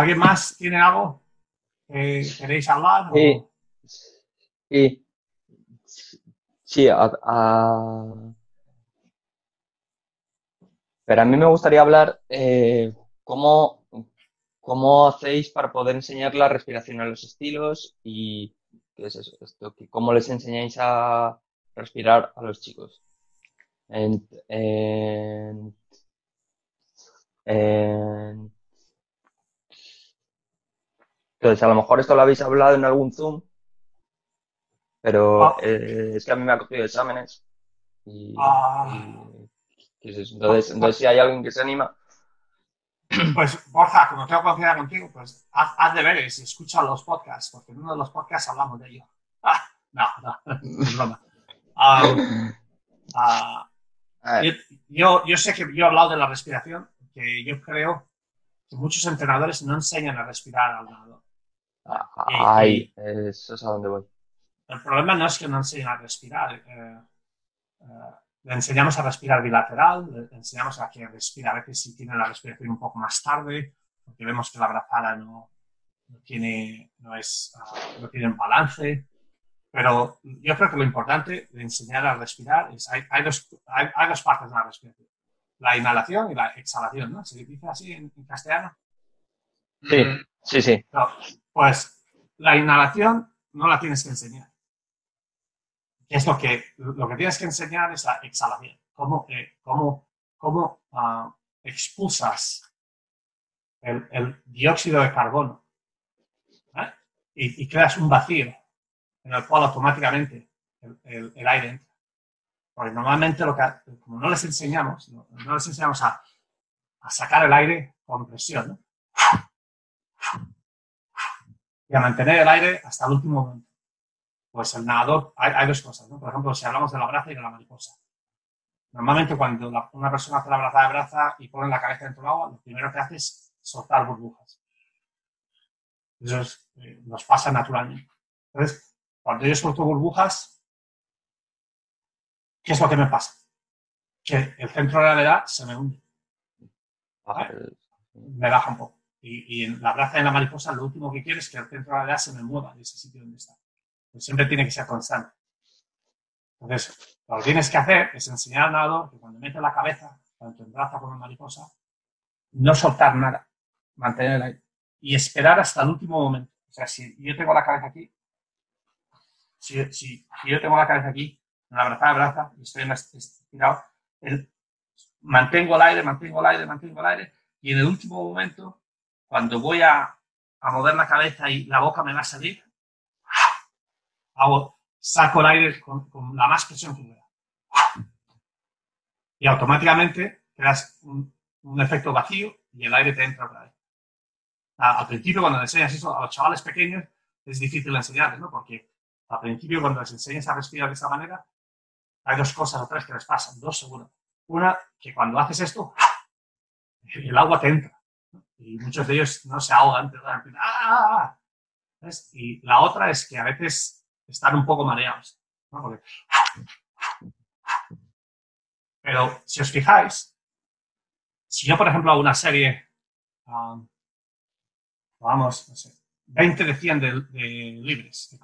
¿Alguien más tiene algo que queréis hablar? Sí. Sí. Sí, pero a mí me gustaría hablar eh, cómo, cómo hacéis para poder enseñar la respiración a los estilos y qué es eso, esto, cómo les enseñáis a respirar a los chicos. Entonces, a lo mejor esto lo habéis hablado en algún Zoom, pero ah. eh, es que a mí me ha cogido exámenes y ah. Entonces, entonces, si hay alguien que se anima. Pues, Borja, como tengo confianza contigo, pues haz, haz, deberes y escucha los podcasts, porque en uno de los podcasts hablamos de ello. Ah, no, no, es broma. Um, uh, yo, yo, sé que yo he hablado de la respiración, que yo creo que muchos entrenadores no enseñan a respirar al lado. Ay, eso es a donde voy. El problema no es que no enseñen a respirar. Eh, eh, le enseñamos a respirar bilateral, le enseñamos a que respira a veces si tiene la respiración un poco más tarde, porque vemos que la brazada no, no tiene, no, es, uh, no tiene balance. Pero yo creo que lo importante de enseñar a respirar es, hay, hay, dos, hay, hay dos partes de la respiración. La inhalación y la exhalación, ¿no? ¿Se dice así en, en castellano? Sí, sí, sí. No, pues la inhalación no la tienes que enseñar es lo que, lo que tienes que enseñar es la exhalación, cómo, eh, cómo, cómo uh, expulsas el, dióxido de carbono ¿eh? y, creas un vacío en el cual automáticamente el, aire entra. Porque normalmente, lo que, como no les enseñamos, no, les enseñamos a, sacar el aire con presión. Y a mantener el aire hasta el último momento pues el nadador, hay, dos cosas, ¿no? Por ejemplo, si hablamos de la braza y de la mariposa. Normalmente cuando una persona hace la braza de braza y pone la cabeza dentro del agua, lo primero que hace es soltar burbujas. Eso eh, nos pasa naturalmente. Entonces, cuando yo suelto burbujas, ¿qué es lo que me pasa? Que el centro de gravedad se me hunde. Me baja un poco. Y, y, en la braza de la mariposa lo último que quiero es que el centro de gravedad se me mueva de ese sitio donde está. Siempre tiene que ser constante. Entonces, lo que tienes que hacer es enseñar al nadador que cuando mete la cabeza, tanto en braza como en mariposa, no soltar nada, mantener el aire y esperar hasta el último momento. O sea, si yo tengo la cabeza aquí, si, si, yo tengo la cabeza aquí, en la brazada braza, y estoy estirado, el, mantengo el aire, mantengo el aire, mantengo el aire, y en el último momento, cuando voy a, mover la cabeza y la boca me va a salir, saco el aire con, la más presión que pueda. Y automáticamente creas un, efecto vacío y el aire te entra otra vez. al principio, cuando enseñas eso a los chavales pequeños, es difícil enseñarles, ¿no? Porque al principio, cuando les enseñas a respirar de esa manera, hay dos cosas o tres que les pasan, dos seguro. Una, que cuando haces esto, el agua te entra. Y muchos de ellos no se ahogan, ¡Ah! Y la otra es que a veces están un poco mareados. Pero si os fijáis, si yo, por ejemplo, hago una serie, um, vamos, no sé, 20 de 100 de, de libres,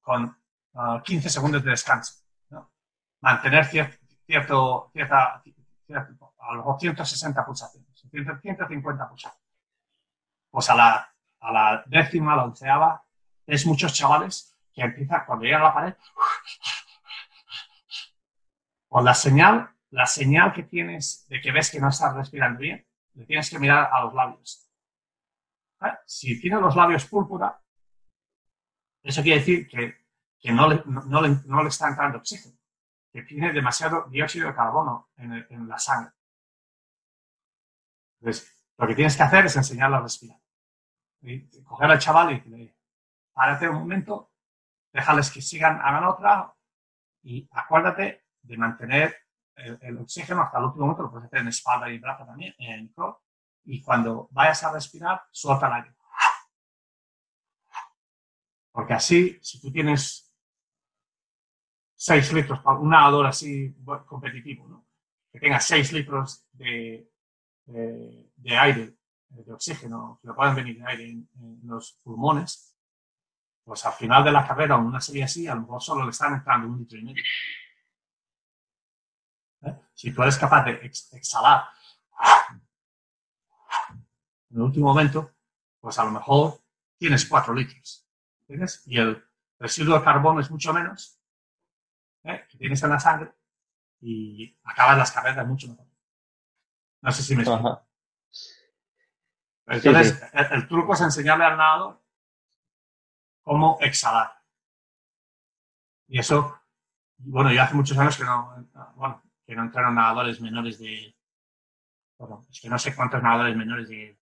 con 15 uh, segundos de descanso, ¿no? mantener cierto, cierto, cierta, a lo mejor 160 pulsaciones, 150 pulsaciones. Pues a la, décima, a la onceava, es muchos chavales que empieza, cuando llega a la pared, con la señal, la señal que tienes de que ves que no estás respirando bien, le tienes que mirar a los labios. Si tiene los labios púrpura, eso quiere decir que, no, le, está entrando oxígeno, que tiene demasiado dióxido de carbono en la sangre. Entonces, lo que tienes que hacer es enseñarle a respirar. Coger al chaval y decirle, párate un momento, déjales que sigan, hagan otra y acuérdate de mantener el, el, oxígeno hasta el último momento, lo puedes hacer en espalda y brazo también, en crawl, y cuando vayas a respirar, suelta el aire. Porque así, si tú tienes 6 litros para un nadador así competitivo, que tenga 6 litros de, de, aire de oxígeno que pueden venir de aire en, los pulmones, pues al final de la carrera o una serie así, a lo mejor solo le están entrando un litro y medio. ¿Eh? Si tú eres capaz de exhalar en el último momento, pues a lo mejor tienes cuatro litros. ¿Entiendes? Y el residuo de carbono es mucho menos ¿eh? que tienes en la sangre y acabas las carreras mucho mejor. No sé si me explico. Entonces, El, truco es enseñarle al nadador cómo exhalar. Y eso, bueno, yo hace muchos años que no, bueno, que no entraron nadadores menores de, bueno, es que no sé cuántos nadadores menores de,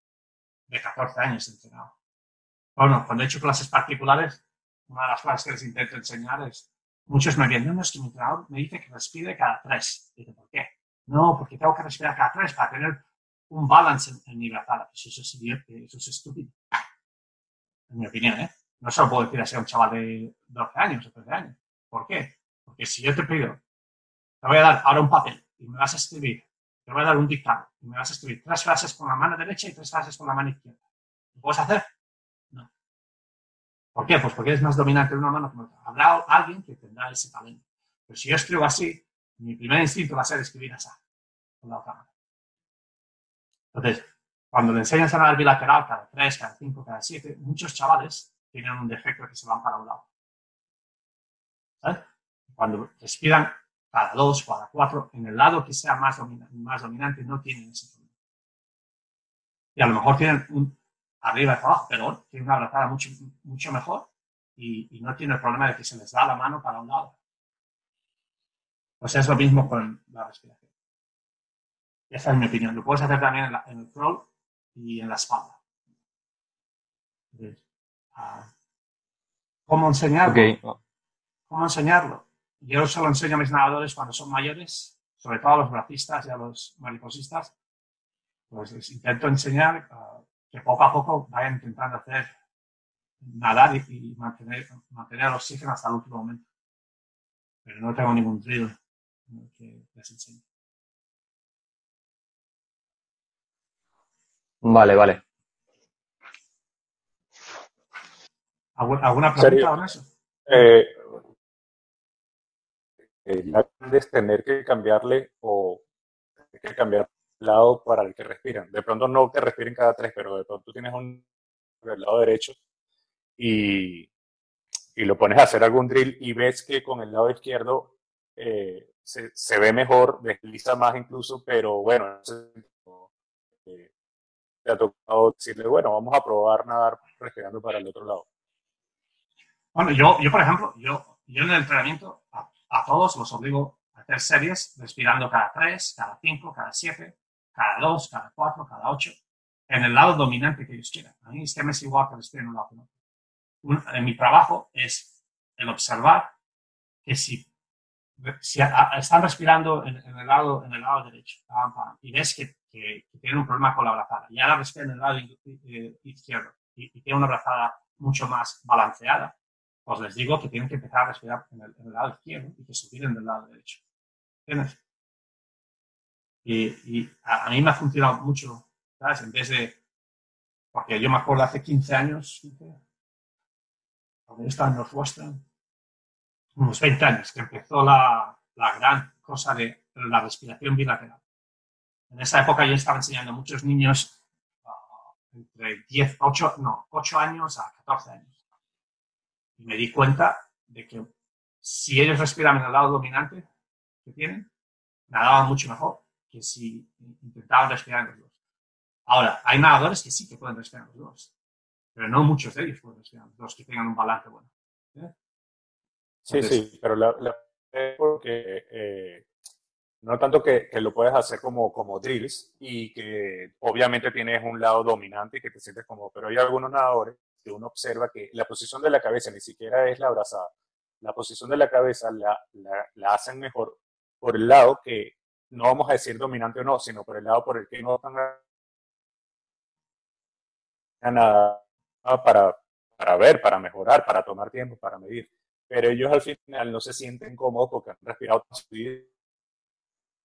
de 14 años he entrenado. Bueno, cuando he hecho clases particulares, una de las clases que les intento enseñar es, muchos me vienen, no, es que mi entrenador me dice que respire cada tres. Y ¿por qué? No, porque tengo que respirar cada tres para tener un balance en, mi brazada. Eso, es, estúpido. En mi opinión, ¿eh? No se lo puedo decir así a un chaval de 12 años o 13 años. ¿Por qué? Porque si yo te pido, te voy a dar ahora un papel y me vas a escribir, te voy a dar un dictado y me vas a escribir tres frases con la mano derecha y tres frases con la mano izquierda. ¿Lo puedes hacer? No. ¿Por qué? Pues porque eres más dominante de una mano que otra. Habrá alguien que tendrá ese talento. Pero si yo escribo así, mi primer instinto va a ser escribir así, con la otra mano. Entonces, cuando le enseñas a nadar bilateral cada 3, cada 5, cada 7, muchos chavales tienen un defecto que se van para un lado. ¿Sabes? Cuando respiran cada 2, cada 4, en el lado que sea más, más dominante, no tienen ese problema. Y a lo mejor tienen un arriba y abajo, pero tienen una brazada mucho, mucho mejor y, y, no tienen el problema de que se les da la mano para un lado. Pues es lo mismo con la respiración. Esa es mi opinión. Lo puedes hacer también en, el crawl y en la espalda. Ah, ¿Cómo enseñarlo? ¿Cómo enseñarlo? Yo se lo enseño a mis nadadores cuando son mayores, sobre todo a los bracistas y a los mariposistas. Pues les intento enseñar ah, que poco a poco vayan intentando hacer nadar y, mantener, mantener el oxígeno hasta el último momento. Pero no tengo ningún drill que les enseñe. Vale, vale. ¿Alguna pregunta eso? Eh, es tener que cambiarle o tener que cambiar el lado para el que respiran. De pronto no te respiren cada tres, pero de pronto tienes un del lado derecho y, y, lo pones a hacer algún drill y ves que con el lado izquierdo eh, se, se, ve mejor, desliza más incluso, pero bueno, eh, te ha tocado decirle, bueno, vamos a probar nadar respirando para el otro lado? Bueno, yo, yo por ejemplo, yo, yo en el entrenamiento a, todos los obligo a hacer series respirando cada 3, cada 5, cada 7, cada 2, cada 4, cada 8, en el lado dominante que ellos quieran. A mí es que me es igual que respiren en un lado no. en mi trabajo es el observar que si, si están respirando en, el lado, en el lado derecho y ves que que, tienen un problema con la brazada y ahora respiran en el lado eh, izquierdo y, y tienen una brazada mucho más balanceada, pues les digo que tienen que empezar a respirar en el, lado izquierdo y que subir del lado derecho. ¿Entiendes? Y, a, mí me ha funcionado mucho, ¿sabes? En vez de, porque yo me acuerdo hace 15 años, cuando yo estaba en Northwestern, unos 20 años, que empezó la, la gran cosa de la respiración bilateral. En esa época yo estaba enseñando a muchos niños ah, entre 10, 8, no, 8 años a 14 años. Y me di cuenta de que si ellos respiran en el lado dominante que tienen, nadaban mucho mejor que si intentaban respirar en los dos. Ahora, hay nadadores que sí que pueden respirar en los dos, pero no muchos de ellos pueden respirar en los dos que tengan un balance bueno. ¿eh? Sí, sí, pero la, la porque eh, no tanto que, que, lo puedes hacer como, como drills y que obviamente tienes un lado dominante y que te sientes como, pero hay algunos nadadores que uno observa que la posición de la cabeza ni siquiera es la abrazada. La posición de la cabeza la, la, la hacen mejor por el lado que no vamos a decir dominante o no, sino por el lado por el que no están nada para, para ver, para mejorar, para tomar tiempo, para medir. Pero ellos al final no se sienten cómodos porque han respirado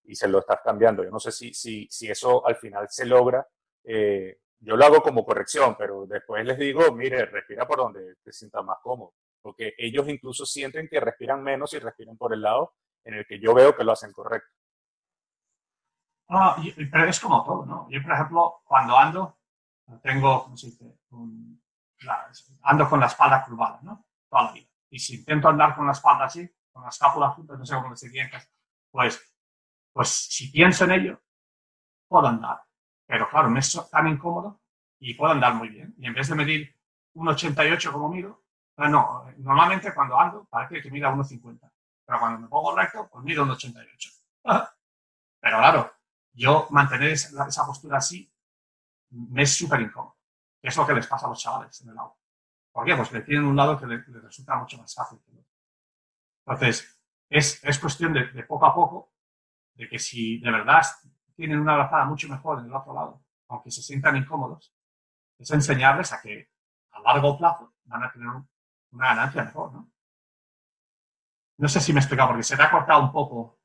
y se lo estás cambiando. Yo no sé si, si, si eso al final se logra eh, yo lo hago como corrección, pero después les digo, mire, respira por donde te sientas más cómodo, porque ellos incluso sienten que respiran menos y respiran por el lado en el que yo veo que lo hacen correcto. No, pero es como todo, ¿no? Yo, por ejemplo, cuando ando, tengo, ¿cómo se dice? ando con la espalda curvada, ¿no? Toda la vida. Y si intento andar con la espalda así, con la escápula juntas, no sé cómo se diría pues, pues si pienso en ello, puedo andar. Pero claro, me es tan incómodo y puedo andar muy bien. Y en vez de medir 1,88 como mido, no, normalmente cuando ando parece que mida 1,50. Pero cuando me pongo recto, pues mido 1,88. Pero claro, yo mantener esa, postura así me es súper incómodo. Es lo que les pasa a los chavales en el agua. ¿Por qué? Pues que tienen un lado que les, resulta mucho más fácil. Entonces, es, es cuestión de, de, poco a poco, de que si de verdad tienen una abrazada mucho mejor en el otro lado, aunque se sientan incómodos, es enseñarles a que a largo plazo van a tener una ganancia mejor, ¿no? No sé si me he explicado, porque se te ha cortado un poco.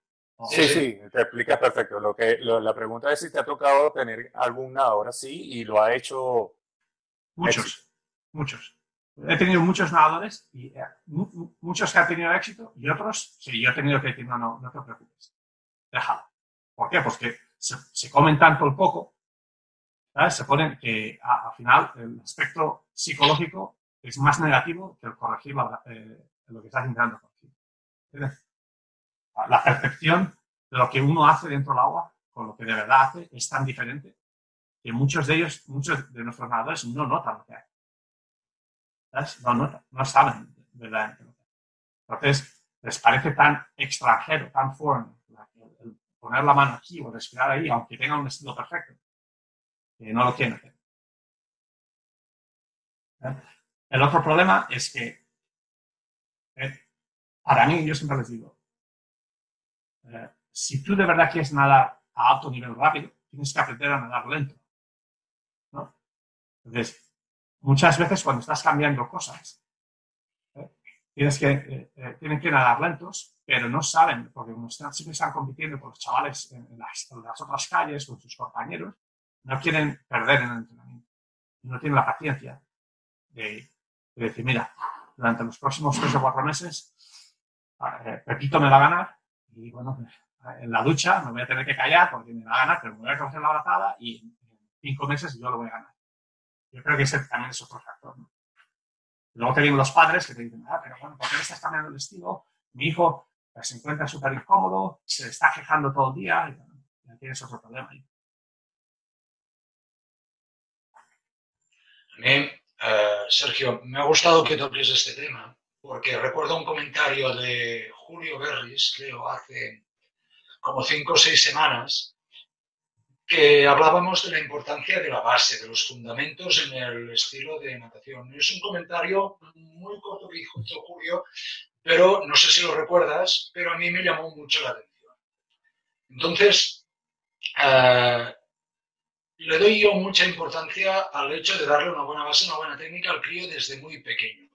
Sí, sí, te explicas perfecto. Lo que, la pregunta es si te ha tocado tener algún nadador así y lo ha hecho. Muchos, muchos. He tenido muchos nadadores y eh, muchos que han tenido éxito y otros, sí, yo he tenido que decir, no, no, no te preocupes, déjalo. ¿Por qué? Pues que se, comen tanto el poco, se ponen que al final el aspecto psicológico es más negativo que el corregir eh, lo que estás intentando corregir. La percepción de lo que uno hace dentro del agua con lo que de verdad hace es tan diferente que muchos de ellos, muchos de nuestros nadadores no notan lo que No saben verdaderamente lo que. Entonces, les parece tan extranjero, tan foreign, poner la mano aquí o respirar ahí, aunque tenga un estilo perfecto, que no lo quieren hacer. El otro problema es que, eh, para mí, yo siempre les digo, eh, si tú de verdad quieres nadar a alto nivel rápido, tienes que aprender a nadar lento. Entonces, muchas veces cuando estás cambiando cosas, tienes que, tienen que nadar lentos pero no saben, porque como están, siempre están compitiendo con los chavales en, las, otras calles, con sus compañeros, no quieren perder en el entrenamiento. No tienen la paciencia de, decir, mira, durante los próximos tres o cuatro meses, eh, Pepito me va a ganar y bueno, en la ducha me voy a tener que callar porque me va a ganar, pero me voy a coger la abrazada y en cinco meses yo lo voy a ganar. Yo creo que ese también es otro factor. Luego te vienen los padres que te dicen, ah, pero bueno, ¿por qué estás cambiando el estilo? Mi hijo se encuentra súper incómodo, se está quejando todo el día y ya tienes otro problema ahí. A mí, eh, Sergio, me ha gustado que toques este tema, porque recuerdo un comentario de Julio Berris, creo, hace como cinco o seis semanas, que hablábamos de la importancia de la base, de los fundamentos en el estilo de natación. Es un comentario muy corto que dijo Julio, pero no sé si lo recuerdas, pero a mí me llamó mucho la atención. Entonces, eh, le doy yo mucha importancia al hecho de darle una buena base, una buena técnica al crío desde muy pequeño.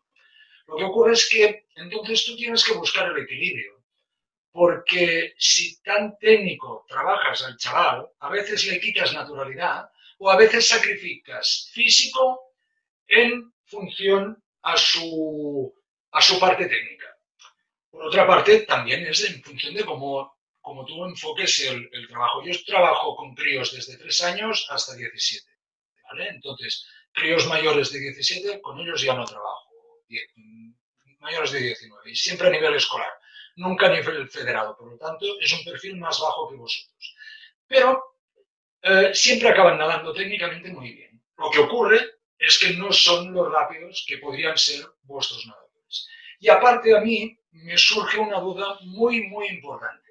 Lo que ocurre es que entonces tú tienes que buscar el equilibrio, porque si tan técnico trabajas al chaval, a veces le quitas naturalidad o a veces sacrificas físico en función a su, a su parte técnica. Por otra parte, también es en función de cómo, cómo tú enfoques el, trabajo. Yo trabajo con críos desde 3 años hasta 17. ¿vale? Entonces, críos mayores de 17, con ellos ya no trabajo. mayores de 19. Y siempre a nivel escolar. Nunca a nivel federado. Por lo tanto, es un perfil más bajo que vosotros. Pero eh, siempre acaban nadando técnicamente muy bien. Lo que ocurre es que no son los rápidos que podrían ser vuestros nadadores. Y aparte a mí, me surge una duda muy, muy importante.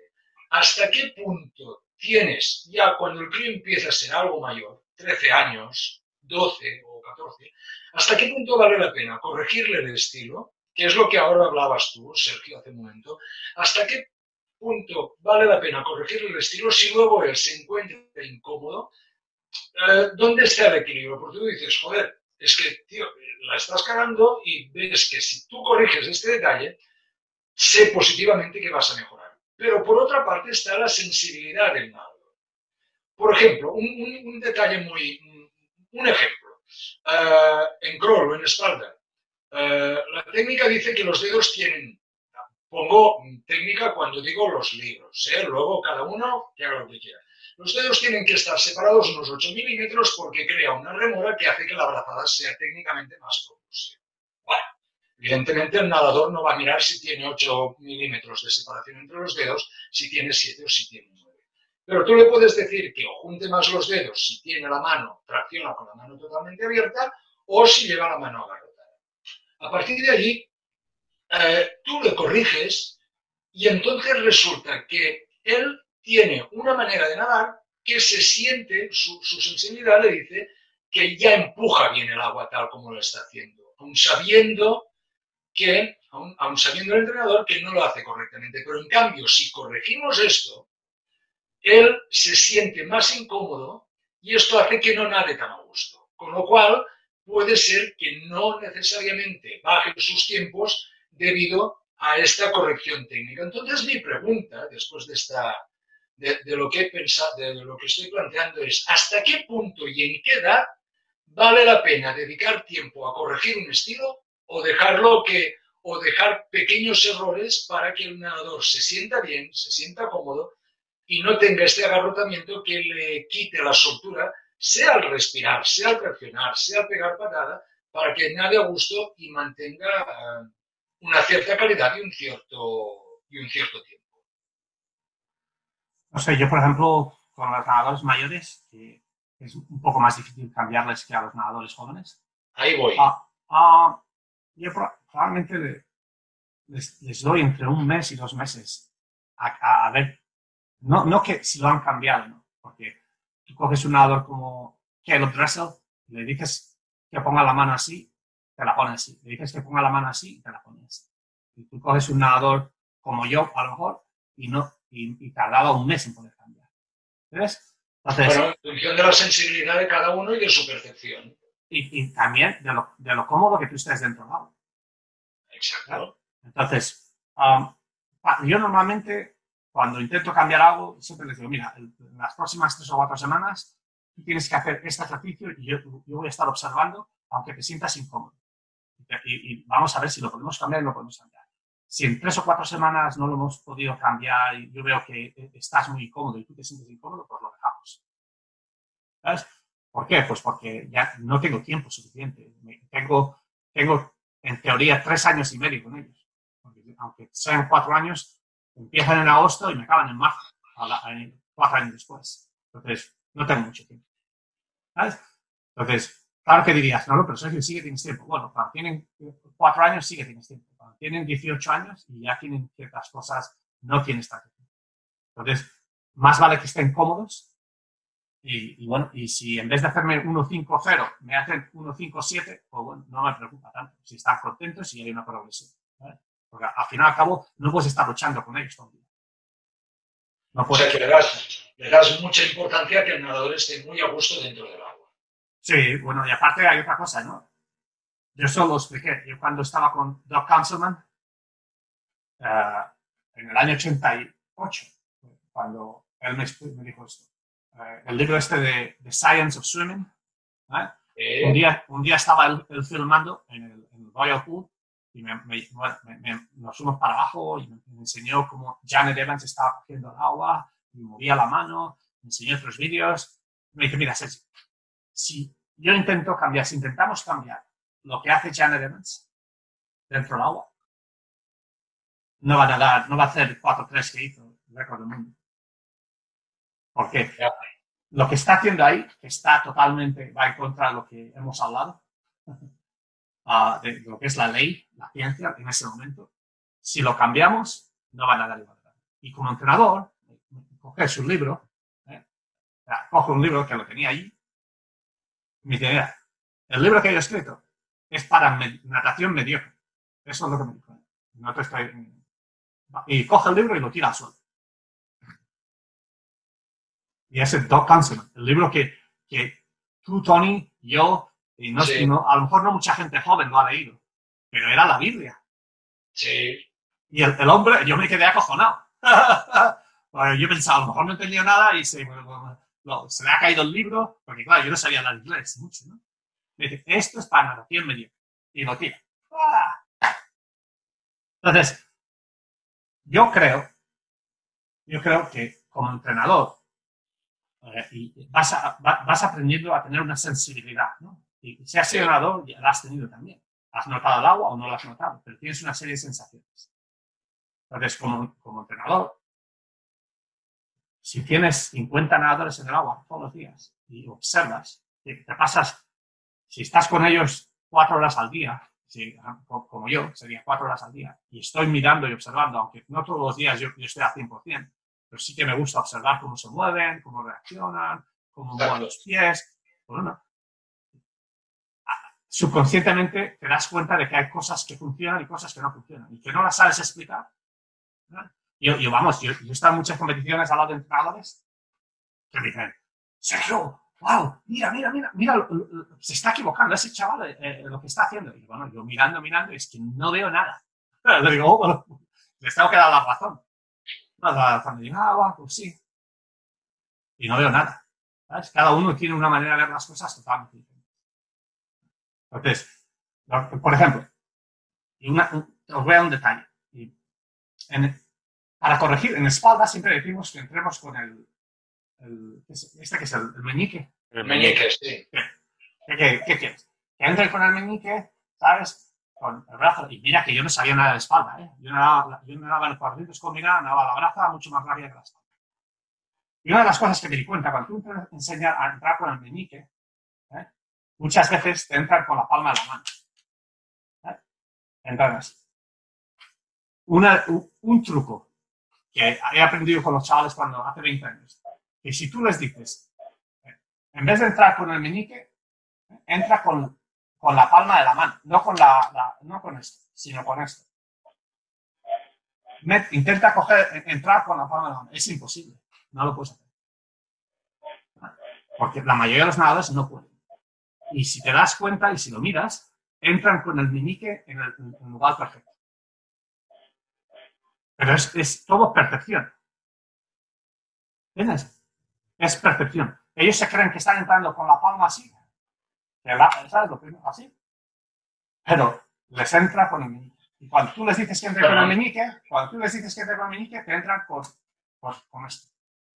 ¿Hasta qué punto tienes, ya cuando el crío empieza a ser algo mayor, 13 años, 12 o 14, hasta qué punto vale la pena corregirle el estilo, que es lo que ahora hablabas tú, Sergio, hace un momento, hasta qué punto vale la pena corregirle el estilo si luego él se encuentra incómodo, eh, ¿dónde está el equilibrio? Porque tú dices, joder, es que, tío, la estás cagando y ves que si tú corriges este detalle, sé positivamente que vas a mejorar. Pero por otra parte está la sensibilidad del nadador. Por ejemplo, un, detalle muy, un ejemplo. Eh, en crawl o en espalda, eh, la técnica dice que los dedos tienen, pongo técnica cuando digo los libros, ¿eh? luego cada uno que haga lo que quiera. Los dedos tienen que estar separados unos 8 milímetros porque crea una remora que hace que la brazada sea técnicamente más propulsiva. Bueno, evidentemente el nadador no va a mirar si tiene 8 milímetros de separación entre los dedos, si tiene 7 o si tiene 9. Pero tú le puedes decir que o junte más los dedos si tiene la mano, tracciona con la mano totalmente abierta, o si lleva la mano agarrotada. A partir de allí, eh, tú le corriges y entonces resulta que él tiene una manera de nadar que se siente, su, sensibilidad le dice que ya empuja bien el agua tal como lo está haciendo, aun sabiendo que, sabiendo el entrenador que no lo hace correctamente. Pero en cambio, si corregimos esto, él se siente más incómodo y esto hace que no nade tan a gusto. Con lo cual, puede ser que no necesariamente baje sus tiempos debido a esta corrección técnica. Entonces, mi pregunta, después de esta de, lo que he pensado, de lo que estoy planteando es hasta qué punto y en qué edad vale la pena dedicar tiempo a corregir un estilo o dejarlo que o dejar pequeños errores para que el nadador se sienta bien, se sienta cómodo y no tenga este agarrotamiento que le quite la soltura, sea al respirar, sea al reaccionar, sea al pegar patada, para que nade a gusto y mantenga eh, una cierta calidad y un cierto, y un cierto tiempo. No sé, yo por ejemplo, con los nadadores mayores, que es un poco más difícil cambiarles que a los nadadores jóvenes. Ahí voy. Ah, ah, yo probablemente les, doy entre un mes y dos meses a, ver, no, no que si lo han cambiado, ¿no? porque tú coges un nadador como Caleb Dressel, le dices que ponga la mano así, te la pone así. Le dices que ponga la mano así, te la pone así. Y tú coges un nadador como yo, a lo mejor, y no, y, tardaba un mes en poder cambiar. ¿Ves? Entonces, en función de la sensibilidad de cada uno y de su percepción. Y, también de lo, de lo, cómodo que tú estés dentro del agua. Exacto. Entonces, um, yo normalmente, cuando intento cambiar algo, siempre les digo, mira, en las próximas tres o cuatro semanas tienes que hacer este ejercicio y yo, yo voy a estar observando, aunque te sientas incómodo. Y, y, vamos a ver si lo podemos cambiar no lo podemos cambiar si en tres o cuatro semanas no lo hemos podido cambiar y yo veo que estás muy incómodo y tú te sientes incómodo, pues lo dejamos. ¿Sabes? ¿Por qué? Pues porque ya no tengo tiempo suficiente. Tengo, tengo en teoría tres años y medio con ellos. aunque sean cuatro años, empiezan en agosto y me acaban en marzo, cuatro años después. Entonces, no tengo mucho tiempo. ¿Sabes? Entonces, Claro que dirías, no, pero Sergio, sigue tienes tiempo. Bueno, cuando tienen cuatro años, sigue tienes tiempo. Cuando tienen 18 años y ya tienen ciertas cosas, no tienes tanto tiempo. Entonces, más vale que estén cómodos. Y, bueno, y si en vez de hacerme 1.5.0 me hacen 1.5.7, pues bueno, no me preocupa tanto. Si están contentos y hay una progresión. Porque al final y al cabo no puedes estar luchando con ellos todo el día. No puedes. O sea que le das, le das mucha importancia a que el nadador esté muy a gusto dentro del agua. Sí, bueno, y aparte hay otra cosa, ¿no? Yo solo expliqué, yo cuando estaba con Doc Councilman, eh, en el año 88, cuando él me, dijo esto, eh, el libro este de The Science of Swimming, ¿eh? un, día, un día estaba él, filmando en el, Royal Pool y me, nos fuimos para abajo y me, enseñó cómo Janet Evans estaba cogiendo el agua y movía la mano, me enseñó otros vídeos. Me dijo, mira, Sergio, si yo intento cambiar, si intentamos cambiar lo que hace Janet Evans dentro del agua, no va a dar, no va a hacer 4-3 que hizo el récord del mundo. Porque lo que está haciendo ahí está totalmente, va en contra de lo que hemos hablado, ah, de lo que es la ley, la ciencia en ese momento. Si lo cambiamos, no van a dar igualdad. Y como entrenador, coge su libro, ¿eh? coge un libro que lo tenía ahí, me dice, el libro que he escrito es para natación mediocre. Eso es lo que me dijo. No te estoy... Y coge el libro y lo tira al suelo. Y ese Doc Councilman, el libro que, que tú, Tony, yo, y no, a lo mejor no mucha gente joven lo ha leído, pero era la Biblia. Sí. Y el, el hombre, yo me quedé acojonado. yo pensaba, a lo mejor no entendió nada y se, se le ha caído el libro, porque claro, yo no sabía hablar inglés mucho, ¿no? Me dice, esto es para narración mediocre. Y lo tira. ¡Ah! Entonces, yo creo, yo creo que como entrenador, eh, y vas, a- va- vas aprendiendo a tener una sensibilidad, ¿no? Y si has sido nadador, ya la has tenido también. Has notado el agua o no lo has notado, pero tienes una serie de sensaciones. Entonces, como, como entrenador, si tienes 50 nadadores en el agua todos los días y observas, que te pasas, si estás con ellos cuatro horas al día, si, ah, co- como yo, sería cuatro horas al día, y estoy mirando y observando, aunque no todos los días yo, yo estoy al 100%, pero sí que me gusta observar cómo se mueven, cómo reaccionan, cómo mueven los pies. Bueno, ah, subconscientemente te das cuenta de que hay cosas que funcionan y cosas que no funcionan, y que no las sabes explicar. Yo, yo, vamos, yo, yo he estado en muchas competiciones al lado de entrenadores que dicen, Sergio, wow, mira, mira, mira, mira, se está equivocando ese chaval eh, eh, lo que está haciendo. Y bueno, yo mirando, mirando, es que no veo nada. Le digo, oh, bueno, tengo que dar la razón. No, la razón. Digo, ah, va, pues sí. Y no veo nada. Cada uno tiene una manera de ver las cosas totalmente. Entonces, por ejemplo, y una- un- os voy a dar un detalle. Y en- para corregir, en espalda siempre decimos que entremos con el, el- este que es el, el meñique. El Meñique, sí. ¿Qué, qué, qué quieres? Que entre con el meñique, ¿sabes? Con el brazo. Y mira que yo no sabía nada de espalda, ¿eh? Yo nadaba, yo nadaba en cuadritos combinado, nadaba la braza mucho más rápida que la espalda. Y una de las cosas que me di cuenta, cuando tú te enseñas a entrar con el meñique. Muchas veces te entran con la palma de la mano. Una- un, truco que he aprendido con los chavales cuando hace 20 años, que si tú les dices, en vez de entrar con el meñique, entra con, con la palma de la mano, no con, la, no con esto, sino con esto. Intenta coger, entrar con la palma de la mano. Es imposible, no lo puedes hacer. Porque la mayoría de los nadadores no pueden. Y si te das cuenta y si lo miras, entran con el meñique en el, en el lugar perfecto. Pero es, es todo percepción. ¿Entiendes? Es percepción. Ellos se creen que están entrando con la palma así. ¿Sabes lo primero? Así. Pero les entra con el meñique. Y cuando tú les dices que entre con el meñique, cuando tú les dices que entre con el meñique, te entran con, con, con esto.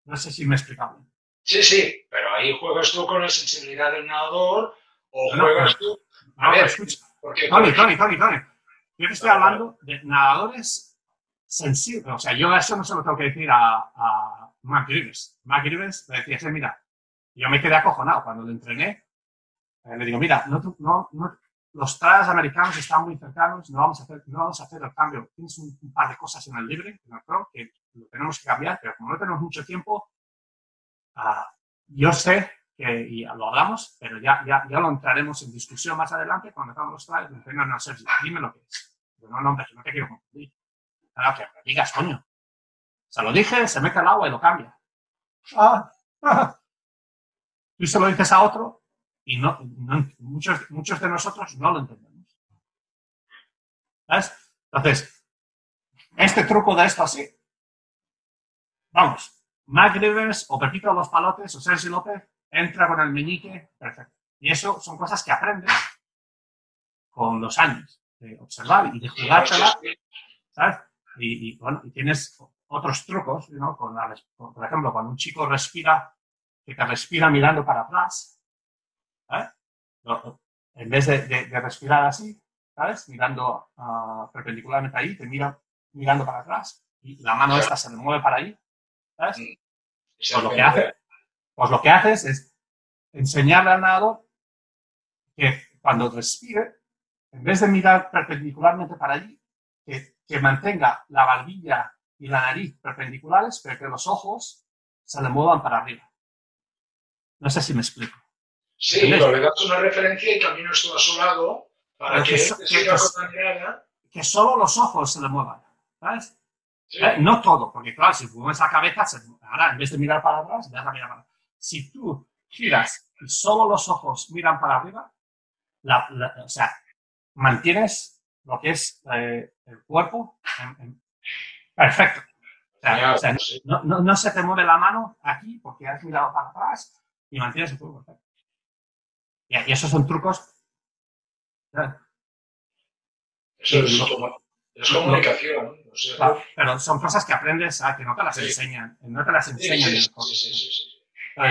No sé si me he explicado bien. Sí, sí, pero ahí juegas tú con la sensibilidad del nadador o No, juegas tú. No, A ver, escucha. Porque, Tony, Tony, Tony, Tony. Yo te estoy hablando de nadadores sensibles. O sea, yo eso no se lo tengo que decir a, a Mark Rivers. Mark Rivers le decía, "Sí, mira, yo me quedé acojonado cuando lo entrené. Eh, le digo, mira, no, no, no- los trajes americanos están muy cercanos, no vamos a hacer, no vamos a hacer el cambio. Tienes un, un par de cosas en el libre, en el pro, que lo tenemos que cambiar, pero como no tenemos mucho tiempo, ah, yo sé que, y lo hablamos, pero ya, ya, ya lo entraremos en discusión más adelante cuando hagamos los trajes. Me no, no, Sergio, dime lo que es. Digo, no, no, hombre, no te quiero confundir. Claro, que digas, coño. Se lo dije, se mete al agua y lo cambia. Ah, ah. Tú se lo dices a otro y no, muchos, muchos de nosotros no lo entendemos. ¿Sabes? Entonces, este truco de esto así. Vamos, Mac Rivers o Pepito los Palotes o Sergio López entra con el meñique, perfecto. Y eso son cosas que aprendes con los años de observar y de jugártela, ¿sabes? Y, y, bueno, y tienes otros trucos, ¿no? Con la por ejemplo, cuando un chico respira, que te respira mirando para atrás, En vez de, de- de respirar así, ¿sabes? Mirando ah, perpendicularmente ahí, te mira mirando para atrás y la mano esta se le mueve para ahí, ¿sabes? Pues lo que hace, pues lo que haces es enseñarle al nadador que cuando respire, en vez de mirar perpendicularmente para allí, que, que mantenga la barbilla y la nariz perpendiculares, pero que los ojos se le muevan para arriba. No sé si me explico. Sí, pero le das una referencia y caminas tú a su lado para que que so- que- que- solo los ojos se le muevan. ¿Sabes? Sí. Eh, No todo, porque claro, si mueves la cabeza, se- ahora en vez de mirar para atrás, vas a mirar para Si tú giras y solo los ojos miran para arriba, la- la- o sea, mantienes lo que es eh, el cuerpo en- en- perfecto. O sea, no, no, no, se te mueve la mano aquí porque has mirado para atrás y mantienes el truco perfecto. Y, y esos son trucos. Eso es, como, es comunicación. O sea, claro, pero son cosas que aprendes a que no te las enseñan. No te las enseñan. Sí, sí, sí,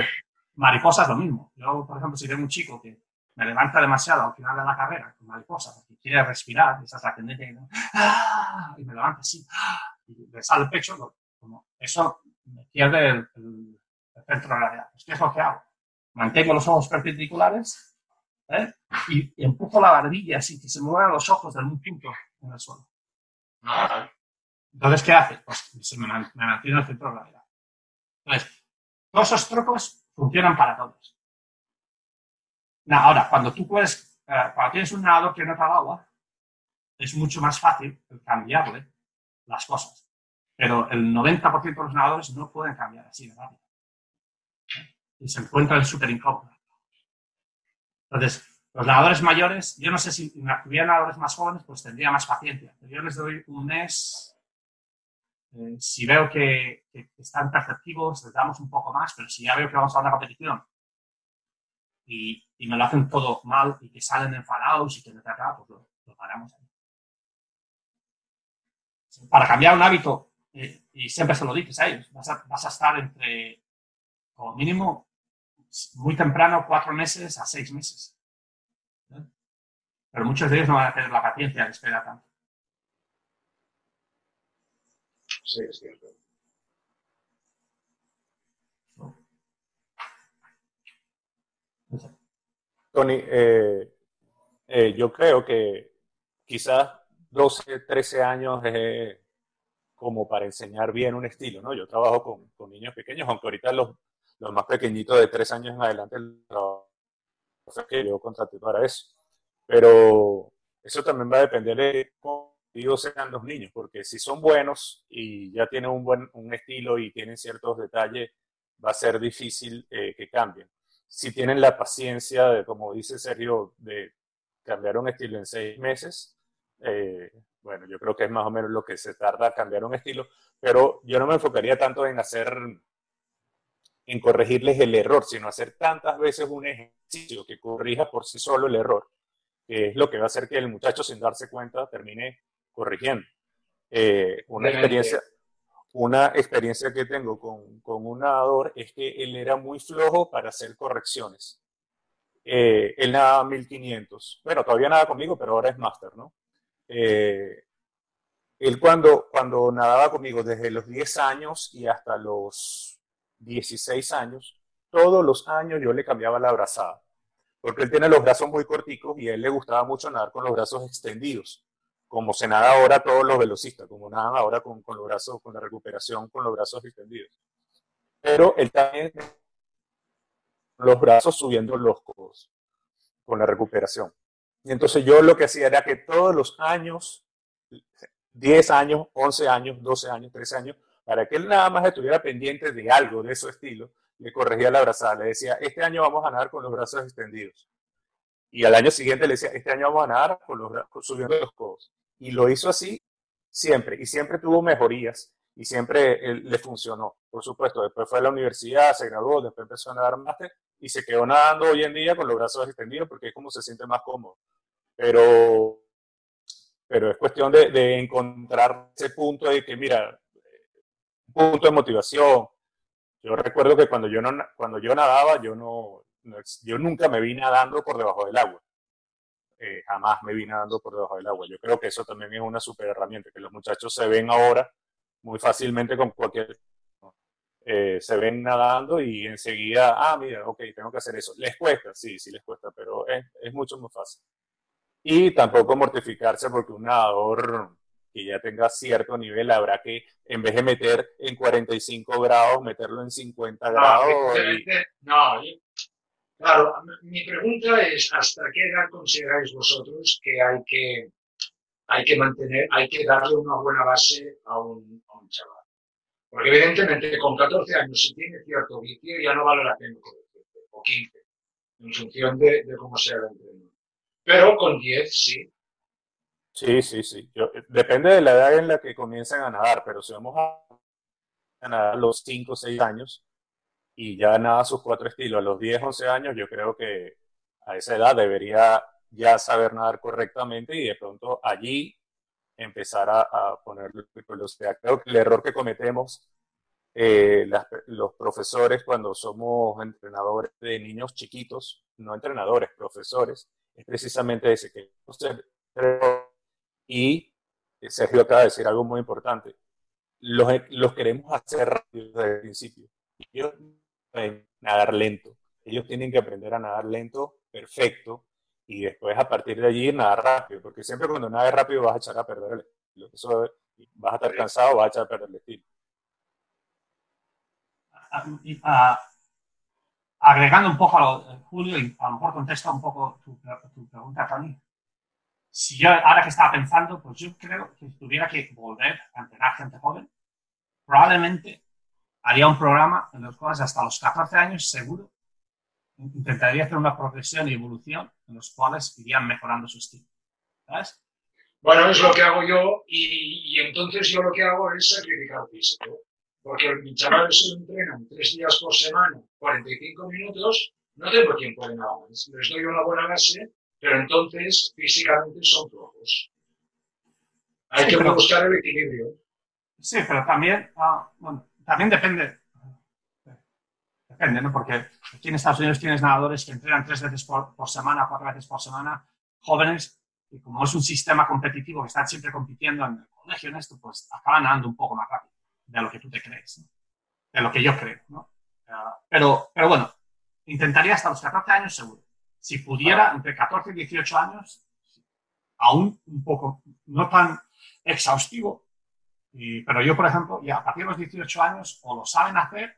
Mariposas lo mismo. Yo, por ejemplo, si veo un chico que me levanta demasiado al final de la carrera con mariposa porque quiere respirar, esa es la tendencia, ¿no? ¡Ah! y me levanta así, ¡ah! y le sale el pecho, como eso me pierde el, el, el centro de gravedad. Pues, ¿Qué es lo que hago? Mantengo los ojos perpendiculares ¿eh? y, y, empujo la barbilla así, que se muevan los ojos de algún punto en el suelo. Entonces, ¿qué hace? Pues se me, me mantiene el centro de gravedad. Entonces, todos esos trucos funcionan para todos. Ahora, cuando tú puedes, eh, cuando tienes un nadador que nota el agua, es mucho más fácil cambiarle las cosas. Pero el 90% de los nadadores no pueden cambiar así de rápido. Y se encuentran súper incómodos. Entonces, los nadadores mayores, yo no sé si hubiera nadadores más jóvenes, pues tendría más paciencia. Pero yo les doy un mes. Eh, si veo que, están perceptivos, les damos un poco más, pero si ya veo que vamos a una competición y, me lo hacen todo mal y que salen enfadados y que me tratan, pues lo, paramos ahí. Para cambiar un hábito, eh, y siempre se lo dices a ellos, vas a, estar entre, como mínimo, muy temprano, cuatro meses a seis meses. Pero muchos de ellos no van a tener la paciencia de esperar tanto. Sí, es cierto. Tony, eh, eh, yo creo que quizás 12, 13 años es como para enseñar bien un estilo, ¿no? Yo trabajo con, niños pequeños, aunque ahorita los, los, más pequeñitos de 3 años en adelante, el trabajo que yo contraté para eso. Pero eso también va a depender de cómo sean los niños, porque si son buenos y ya tienen un buen un estilo y tienen ciertos detalles, va a ser difícil eh, que cambien. Si tienen la paciencia de, como dice Sergio, de cambiar un estilo en seis meses, eh, bueno, yo creo que es más o menos lo que se tarda cambiar un estilo, pero yo no me enfocaría tanto en hacer, en corregirles el error, sino hacer tantas veces un ejercicio que corrija por sí solo el error, que es lo que va a hacer que el muchacho sin darse cuenta termine corrigiendo. Eh, una experiencia, una experiencia que tengo con, con, un nadador es que él era muy flojo para hacer correcciones. Eh, él nadaba 1500. Bueno, todavía nada conmigo, pero ahora es máster, ¿no? Eh, él cuando, cuando nadaba conmigo desde los 10 años y hasta los 16 años, todos los años yo le cambiaba la abrazada, porque él tiene los brazos muy corticos y a él le gustaba mucho nadar con los brazos extendidos, como se nada ahora todos los velocistas, como nadan ahora con, con los brazos, con la recuperación, con los brazos extendidos. Pero él también los brazos subiendo los codos con la recuperación. Y entonces yo lo que hacía era que todos los años, 10 años, 11 años, 12 años, 13 años, para que él nada más estuviera pendiente de algo de su estilo, le corregía la brazada, le decía, este año vamos a nadar con los brazos extendidos. Y al año siguiente le decía, este año vamos a nadar con los brazos, subiendo los codos. Y lo hizo así siempre, y siempre tuvo mejorías, y siempre él, le funcionó. Por supuesto, después fue a la universidad, se graduó, después empezó a nadar máster, y se quedó nadando hoy en día con los brazos extendidos porque es como se siente más cómodo. Pero, pero es cuestión de, de encontrar ese punto de que, mira, un punto de motivación. Yo recuerdo que cuando yo, no, cuando yo nadaba, yo, no, yo nunca me vi nadando por debajo del agua. Eh, jamás me vi nadando por debajo del agua. Yo creo que eso también es una super herramienta, que los muchachos se ven ahora muy fácilmente con cualquier eh, se ven nadando y enseguida, ah, mira, ok, tengo que hacer eso. Les cuesta, sí, sí les cuesta, pero es, es mucho más fácil. Y tampoco mortificarse porque un nadador que ya tenga cierto nivel habrá que, en vez de meter en 45 grados, meterlo en 50 grados. No, y... no claro, mi pregunta es, ¿hasta qué edad consideráis vosotros que hay que, hay que mantener, hay que darle una buena base a un, a un chaval? Porque evidentemente con 14 años, si tiene cierto vicio, ya no vale la pena o 15, en función de, de cómo sea el entrenamiento. Pero con 10 sí. Sí, sí, sí. Yo, depende de la edad en la que comiencen a nadar, pero si vamos a nadar los 5 o 6 años y ya nada sus cuatro estilos a los 10, 11 años, yo creo que a esa edad debería ya saber nadar correctamente y de pronto allí empezar a, a poner velocidad. Creo que el error que cometemos eh, los profesores cuando somos entrenadores de niños chiquitos, no entrenadores, profesores, es precisamente ese que y Sergio acaba de decir algo muy importante. Los, los queremos hacer rápido desde el principio. Ellos nadar lento. Ellos tienen que aprender a nadar lento, perfecto, y después a partir de allí nadar rápido, porque siempre cuando nades rápido vas a echar a perder el estilo. Eso, vas a estar cansado, vas a echar a perder el estilo. agregando un poco a lo, Julio, y a lo mejor contesta un poco tu, tu pregunta, Tony si yo ahora que estaba pensando, pues yo creo que tuviera que volver a entrenar gente joven, probablemente haría un programa en los cuales hasta los 14 años seguro intentaría hacer una progresión y evolución en los cuales irían mejorando su estilo. ¿Sabes? Bueno, es lo que hago yo y, y entonces yo lo que hago es sacrificar físico. Porque mis chavales solo entrenan tres días por semana, 45 minutos, no tengo tiempo de nada más. Les doy una buena base pero entonces físicamente son flojos. Hay que buscar el equilibrio. Sí, pero también, ah, bueno, también depende. Depende, ¿no? Porque aquí en Estados Unidos tienes nadadores que entrenan tres veces por, semana, cuatro veces por semana, jóvenes, y como es un sistema competitivo que están siempre compitiendo en el colegio en esto, pues acaban nadando un poco más rápido de lo que tú te crees, de lo que yo creo, ¿no? Ah, pero, pero bueno, intentaría hasta los 14 años seguro si pudiera, entre 14 y 18 años, aún un poco, no tan exhaustivo, pero yo, por ejemplo, ya a partir de los 18 años o lo saben hacer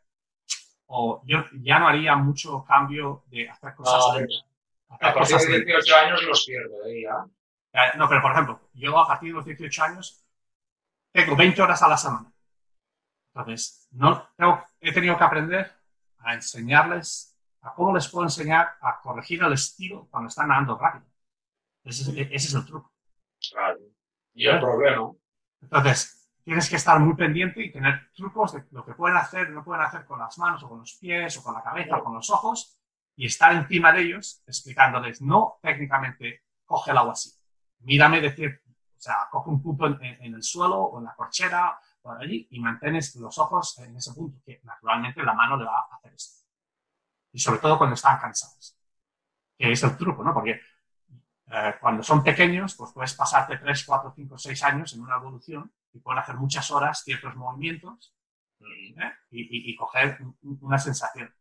o yo ya no haría mucho cambio de hacer cosas. No, a partir de 18 años los pierdo, ¿eh? ya. Eh, no, pero por ejemplo, yo a partir de los 18 años tengo 20 horas a la semana. Entonces, no, tengo, he tenido que aprender a enseñarles a cómo les puedo enseñar a corregir el estilo cuando están nadando rápido. Ese es, el truco. Claro. Y el problema. Entonces, tienes que estar muy pendiente y tener trucos de lo que pueden hacer, no pueden hacer con las manos o con los pies o con la cabeza o con los ojos y estar encima de ellos explicándoles, no técnicamente coge el agua así. Mírame decir, o sea, coge un punto en, en el suelo o en la corchera por allí y mantienes los ojos en ese punto, que naturalmente la mano le va a hacer esto y sobre todo cuando están cansados. Que es el truco, ¿no? Porque eh, cuando son pequeños, pues puedes pasarte 3, 4, 5, 6 años en una evolución y pueden hacer muchas horas ciertos movimientos ¿eh? y, y, coger una sensación.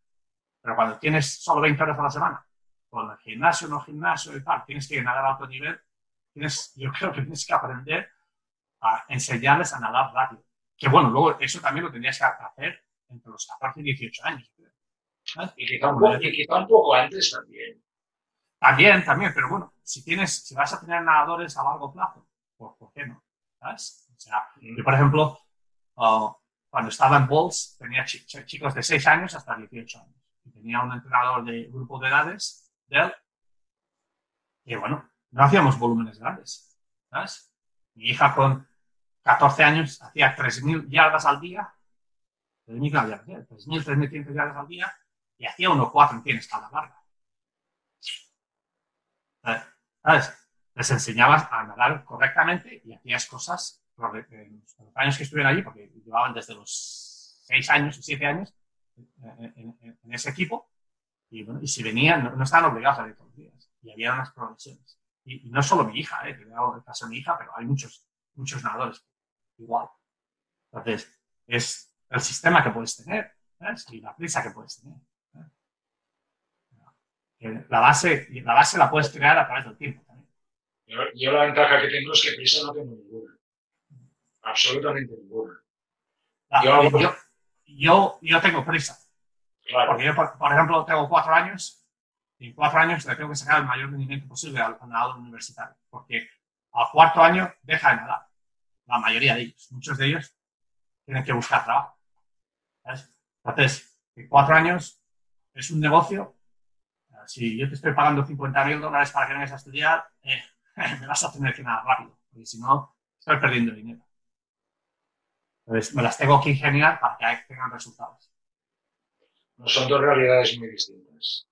Pero cuando tienes solo 20 horas a la semana, con el gimnasio, no gimnasio y tal, tienes que nadar a alto nivel, tienes, yo creo que tienes que aprender a enseñarles a nadar rápido. Que bueno, luego eso también lo tendrías que hacer entre los 14 y 18 años. Y quizá, un poco, antes también. También, también, pero bueno, si tienes, si vas a tener nadadores a largo plazo, pues, ¿por qué no? ¿Sabes? Sea, yo, por ejemplo, uh, cuando estaba en Bulls, tenía chicos de 6 años hasta 18 años. Y tenía un entrenador de grupo de edades de. Y bueno, no hacíamos volúmenes grandes. ¿Sabes? Mi hija con 14 años hacía 3.000 yardas al día. 3.000 3.500 yardas al día y hacía 1,4 en tienes cada larga. ¿Sabes? Les enseñabas a nadar correctamente y hacías cosas en los años que estuvieron allí, porque llevaban desde los 6 años o 7 años en, ese equipo, y, bueno, y si venían, no, estaban obligados a ir todos los días, y había unas progresiones. Y, no solo mi hija, eh, que le el caso de mi hija, pero hay muchos, muchos nadadores igual. Entonces, es el sistema que puedes tener, ¿sabes? Y la prisa que puedes tener la base, la base la puedes crear a través del tiempo también. Yo, la ventaja que tengo es que prisa no tengo ninguna. Absolutamente ninguna. yo, yo, tengo prisa. Porque yo, por, ejemplo, tengo cuatro años y en cuatro años le tengo que sacar el mayor rendimiento posible al nadador universitario. Porque al cuarto año deja de nadar. La mayoría de ellos. Muchos de ellos tienen que buscar trabajo. Entonces, en cuatro años es un negocio si yo te estoy pagando 50 mil dólares para que vengas a estudiar, eh, me vas a tener que nadar rápido, porque si no, estoy perdiendo dinero. Entonces, me las tengo que ingeniar para que tengan resultados. No son dos realidades muy distintas.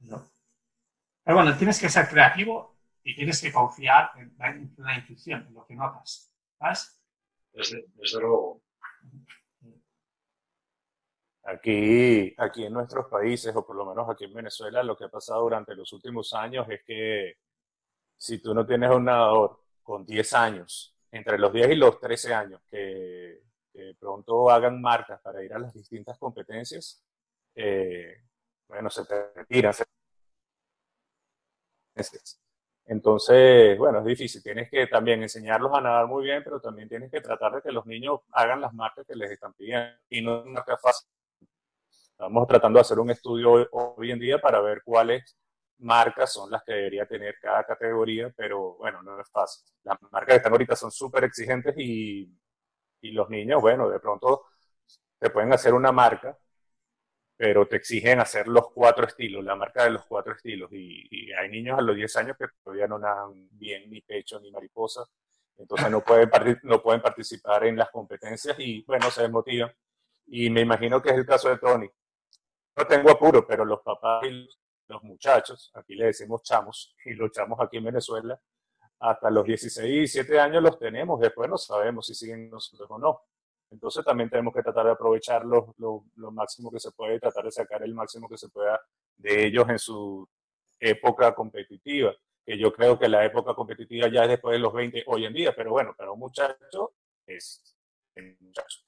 No. Pero bueno, tienes que ser creativo y tienes que confiar en la, intuición, en lo que notas. ¿Sabes? Desde, desde luego. Aquí, aquí en nuestros países, o por lo menos aquí en Venezuela, lo que ha pasado durante los últimos años es que si tú no tienes un nadador con 10 años, entre los 10 y los 13 años, que, pronto hagan marcas para ir a las distintas competencias, eh, bueno, se retiran. Entonces, bueno, es difícil. Tienes que también enseñarlos a nadar muy bien, pero también tienes que tratar de que los niños hagan las marcas que les están pidiendo. Y no es una fácil Estamos tratando de hacer un estudio hoy en día para ver cuáles marcas son las que debería tener cada categoría, pero bueno, no es fácil. Las marcas que están ahorita son súper exigentes y, y los niños, bueno, de pronto te pueden hacer una marca, pero te exigen hacer los cuatro estilos, la marca de los cuatro estilos. Y, hay niños a los 10 años que todavía no nadan bien ni pecho ni mariposa, entonces no pueden, no pueden participar en las competencias y bueno, se desmotivan. Y me imagino que es el caso de Tony no tengo apuro, pero los papás y los muchachos, aquí le decimos chamos, y los chamos aquí en Venezuela, hasta los 16, 17 años los tenemos, después no sabemos si siguen nosotros o no. Entonces también tenemos que tratar de aprovechar lo, máximo que se puede, tratar de sacar el máximo que se pueda de ellos en su época competitiva, que yo creo que la época competitiva ya es después de los 20 hoy en día, pero bueno, para un muchacho es un muchacho.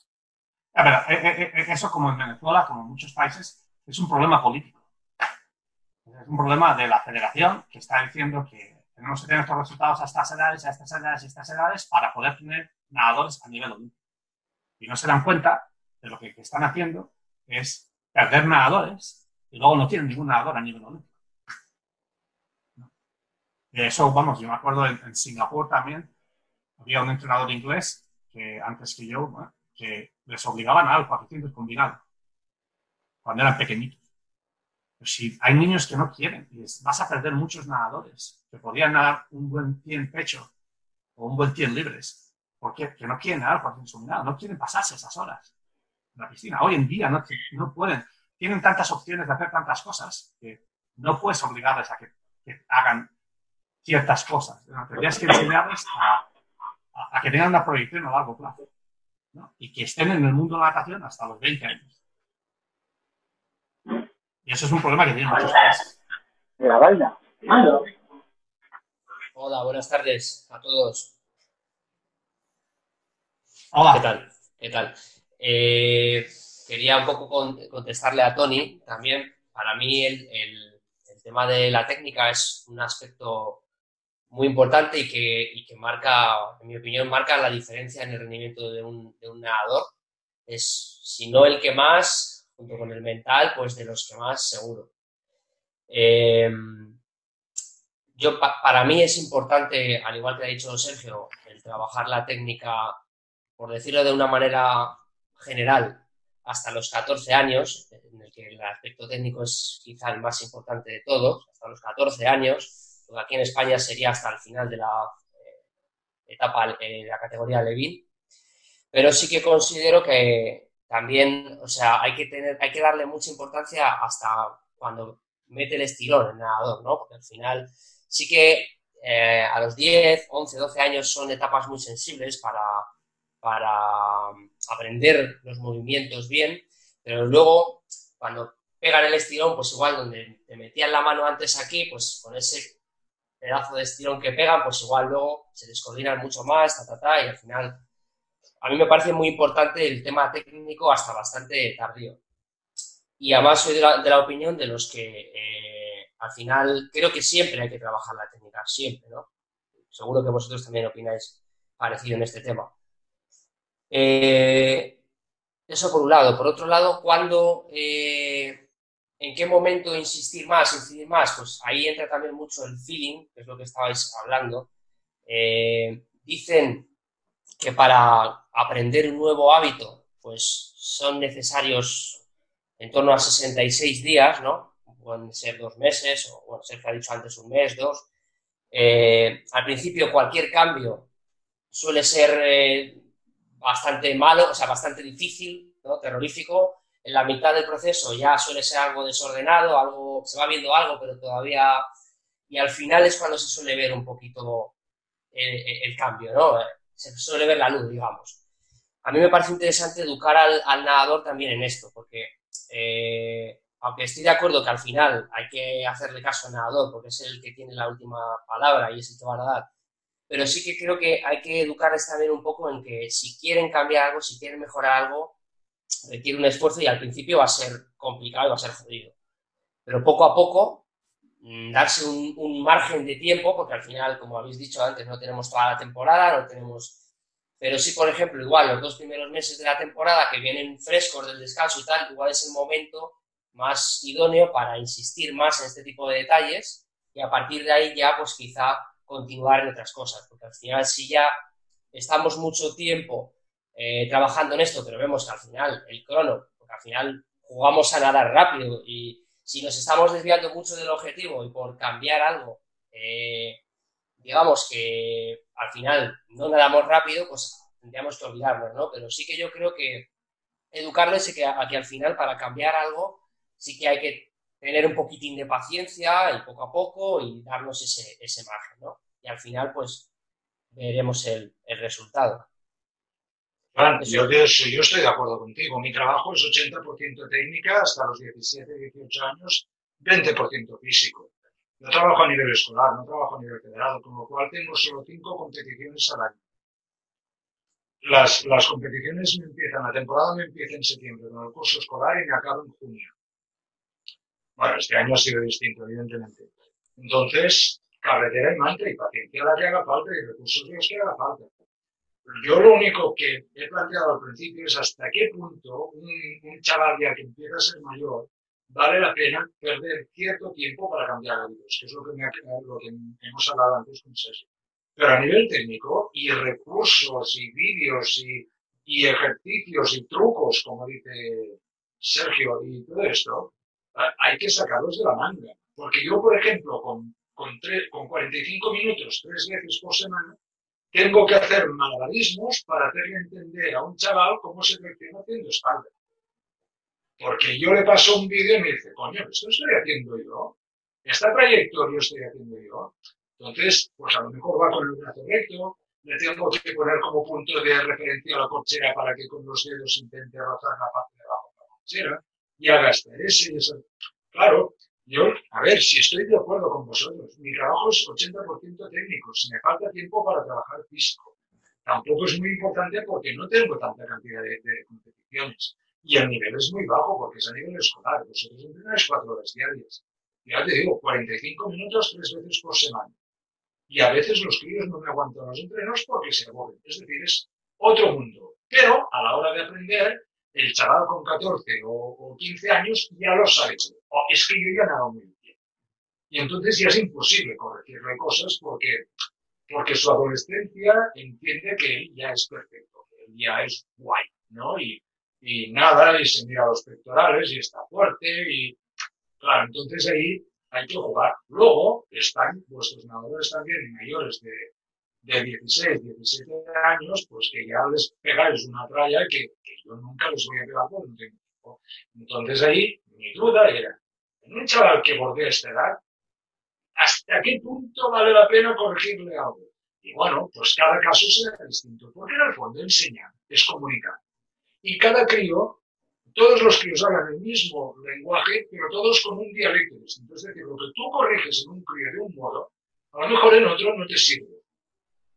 A eh, eh, eh, eso como en Venezuela, como en muchos países, es un problema político. Es un problema de la federación que está diciendo que tenemos que tener estos resultados a estas edades, a estas edades y a estas edades para poder tener nadadores a nivel olímpico. Y no se dan cuenta de lo que, están haciendo es perder nadadores y luego no tienen ningún nadador a nivel olímpico. De eso, vamos, yo me acuerdo en, Singapur también, había un entrenador inglés que antes que yo, que les obligaba a nadar 400 combinados cuando eran pequeñitos. Pero si hay niños que no quieren, vas a perder muchos nadadores que podrían nadar un buen 100 pecho o un buen 100 libres, porque que no quieren nadar por nada, no quieren pasarse esas horas en la piscina. Hoy en día no, no pueden, tienen tantas opciones de hacer tantas cosas que no puedes obligarles a que, hagan ciertas cosas. Tendrías que enseñarles a, que tengan una proyección a largo plazo y que estén en el mundo de la natación hasta los 20 años. Y eso es un problema que tienen muchos países. Hola, buenas tardes a todos. Hola. ¿Qué tal? ¿Qué tal? Eh, quería un poco contestarle a Tony también. Para mí el, tema de la técnica es un aspecto muy importante y que, marca, en mi opinión, marca la diferencia en el rendimiento de un, de un nadador. Es, si no el que más, junto con el mental, pues de los que más seguro. Eh, yo, para mí es importante, al igual que ha dicho Sergio, el trabajar la técnica, por decirlo de una manera general, hasta los 14 años, en el que el aspecto técnico es quizá el más importante de todos, hasta los 14 años, aquí en España sería hasta el final de la eh, etapa de la categoría Levin, pero sí que considero que, también, o sea, hay que tener, hay que darle mucha importancia hasta cuando mete el estirón el nadador, ¿no? Porque al final sí que eh, a los 10, 11, 12 años son etapas muy sensibles para, para um, aprender los movimientos bien, pero luego cuando pegan el estirón, pues igual donde te metían la mano antes aquí, pues con ese pedazo de estirón que pegan, pues igual luego se descoordinan mucho más, ta, ta, y al final a mí me parece muy importante el tema técnico hasta bastante tardío. Y además soy de la, opinión de los que eh, al final creo que siempre hay que trabajar la técnica, siempre, ¿no? Seguro que vosotros también opináis parecido en este tema. Eh, eso por un lado. Por otro lado, cuando, eh, en qué momento insistir más, incidir más, pues ahí entra también mucho el feeling, que es lo que estabais hablando. dicen que para aprender un nuevo hábito, pues son necesarios en torno a 66 días, ¿no? Pueden ser dos meses, o bueno, Sergio ha dicho antes un mes, dos. Eh, al principio cualquier cambio suele ser eh, bastante malo, o sea, bastante difícil, ¿no? terrorífico. En la mitad del proceso ya suele ser algo desordenado, algo, se va viendo algo, pero todavía... Y al final es cuando se suele ver un poquito el, cambio, ¿no? Se suele ver la luz, digamos. A mí me parece interesante educar al, nadador también en esto, porque eh, aunque estoy de acuerdo que al final hay que hacerle caso al nadador, porque es el que tiene la última palabra y es el que pero sí que creo que hay que educarles también un poco en que si quieren cambiar algo, si quieren mejorar algo, requiere un esfuerzo y al principio va a ser complicado y va a ser jodido. Pero poco a poco, darse un, margen de tiempo, porque al final, como habéis dicho antes, no tenemos toda la temporada, no tenemos... Pero sí, por ejemplo, igual los dos primeros meses de la temporada que vienen frescos del descanso y tal, igual es el momento más idóneo para insistir más en este tipo de detalles y a partir de ahí ya pues quizá continuar en otras cosas, porque al final si ya estamos mucho tiempo eh, trabajando en esto, pero vemos que al final el crono, porque al final jugamos a nadar rápido y si nos estamos desviando mucho del objetivo y por cambiar algo, eh, digamos que al final no nadamos rápido, pues tendríamos que olvidarnos, ¿no? Pero sí que yo creo que educarles que, a que al final para cambiar algo sí que hay que tener un poquitín de paciencia y poco a poco y darnos ese, ese margen, ¿no? Y al final, pues, veremos el, el resultado. Yo, yo, estoy de acuerdo contigo. Mi trabajo es 80% técnica hasta los 17, 18 años, 20% físico. Yo trabajo a nivel escolar, no trabajo a nivel federado, con lo cual tengo solo cinco competiciones al año. Las, las competiciones me empiezan, la temporada me empieza en septiembre con el curso escolar y me acaba en junio. Bueno, este año ha sido distinto, evidentemente. Entonces, carretera y manta y paciencia la que haga falta y recursos los que haga falta. Yo lo único que he planteado al principio es hasta qué punto un, chaval ya que empieza a ser mayor vale la pena perder cierto tiempo para cambiar hábitos, que es lo que, me ha, lo que hemos hablado antes con Sergio. Pero a nivel técnico, y recursos, y vídeos, y, y ejercicios, y trucos, como dice Sergio, y todo esto, hay que sacarlos de la manga. Porque yo, por ejemplo, con, con, con 45 minutos, tres veces por semana, tengo que hacer malabarismos para hacerle entender a un chaval cómo se reacciona haciendo espalda. Porque yo le paso un vídeo y me dice, coño, esto estoy haciendo yo, esta trayectoria estoy haciendo yo. Entonces, pues a lo mejor va con el brazo recto, le tengo que poner como punto de referencia a la cochera para que con los dedos intente rozar la parte de abajo de la cochera y haga ese y eso. Claro, yo, a ver, si estoy de acuerdo con vosotros, mi trabajo es 80% técnico, si me falta tiempo para trabajar físico. Tampoco es muy importante porque no tengo tanta cantidad de, competiciones. Y el nivel es muy bajo porque es a nivel escolar. Vosotros entrenáis cuatro horas diarias. Ya te digo, 45 minutos tres veces por semana. Y a veces los críos no me aguantan los entrenos porque se aburren. Es decir, es otro mundo. Pero a la hora de aprender, el chaval con 14 o, 15 años ya lo sabe O es que yo ya nado muy bien. Y entonces ya es imposible corregirle cosas porque, porque su adolescencia entiende que él ya es perfecto, que él ya es guay, ¿no? Y, y nada, y se mira los pectorales y está fuerte y, claro, entonces ahí hay que jugar. Luego están vuestros nadadores también mayores de de 16, 17 años, pues que ya les pegáis una tralla que, que yo nunca les voy a pegar por un tiempo. Entonces ahí mi duda era, en un chaval que bordea esta edad, ¿hasta qué punto vale la pena corregirle algo? Y bueno, pues cada caso será distinto, porque en el fondo enseñar es comunicar. Y cada crío, todos los críos hablan el mismo lenguaje, pero todos con un dialecto distinto. Es decir, lo que tú corriges en un crío de un modo, a lo mejor en otro no te sirve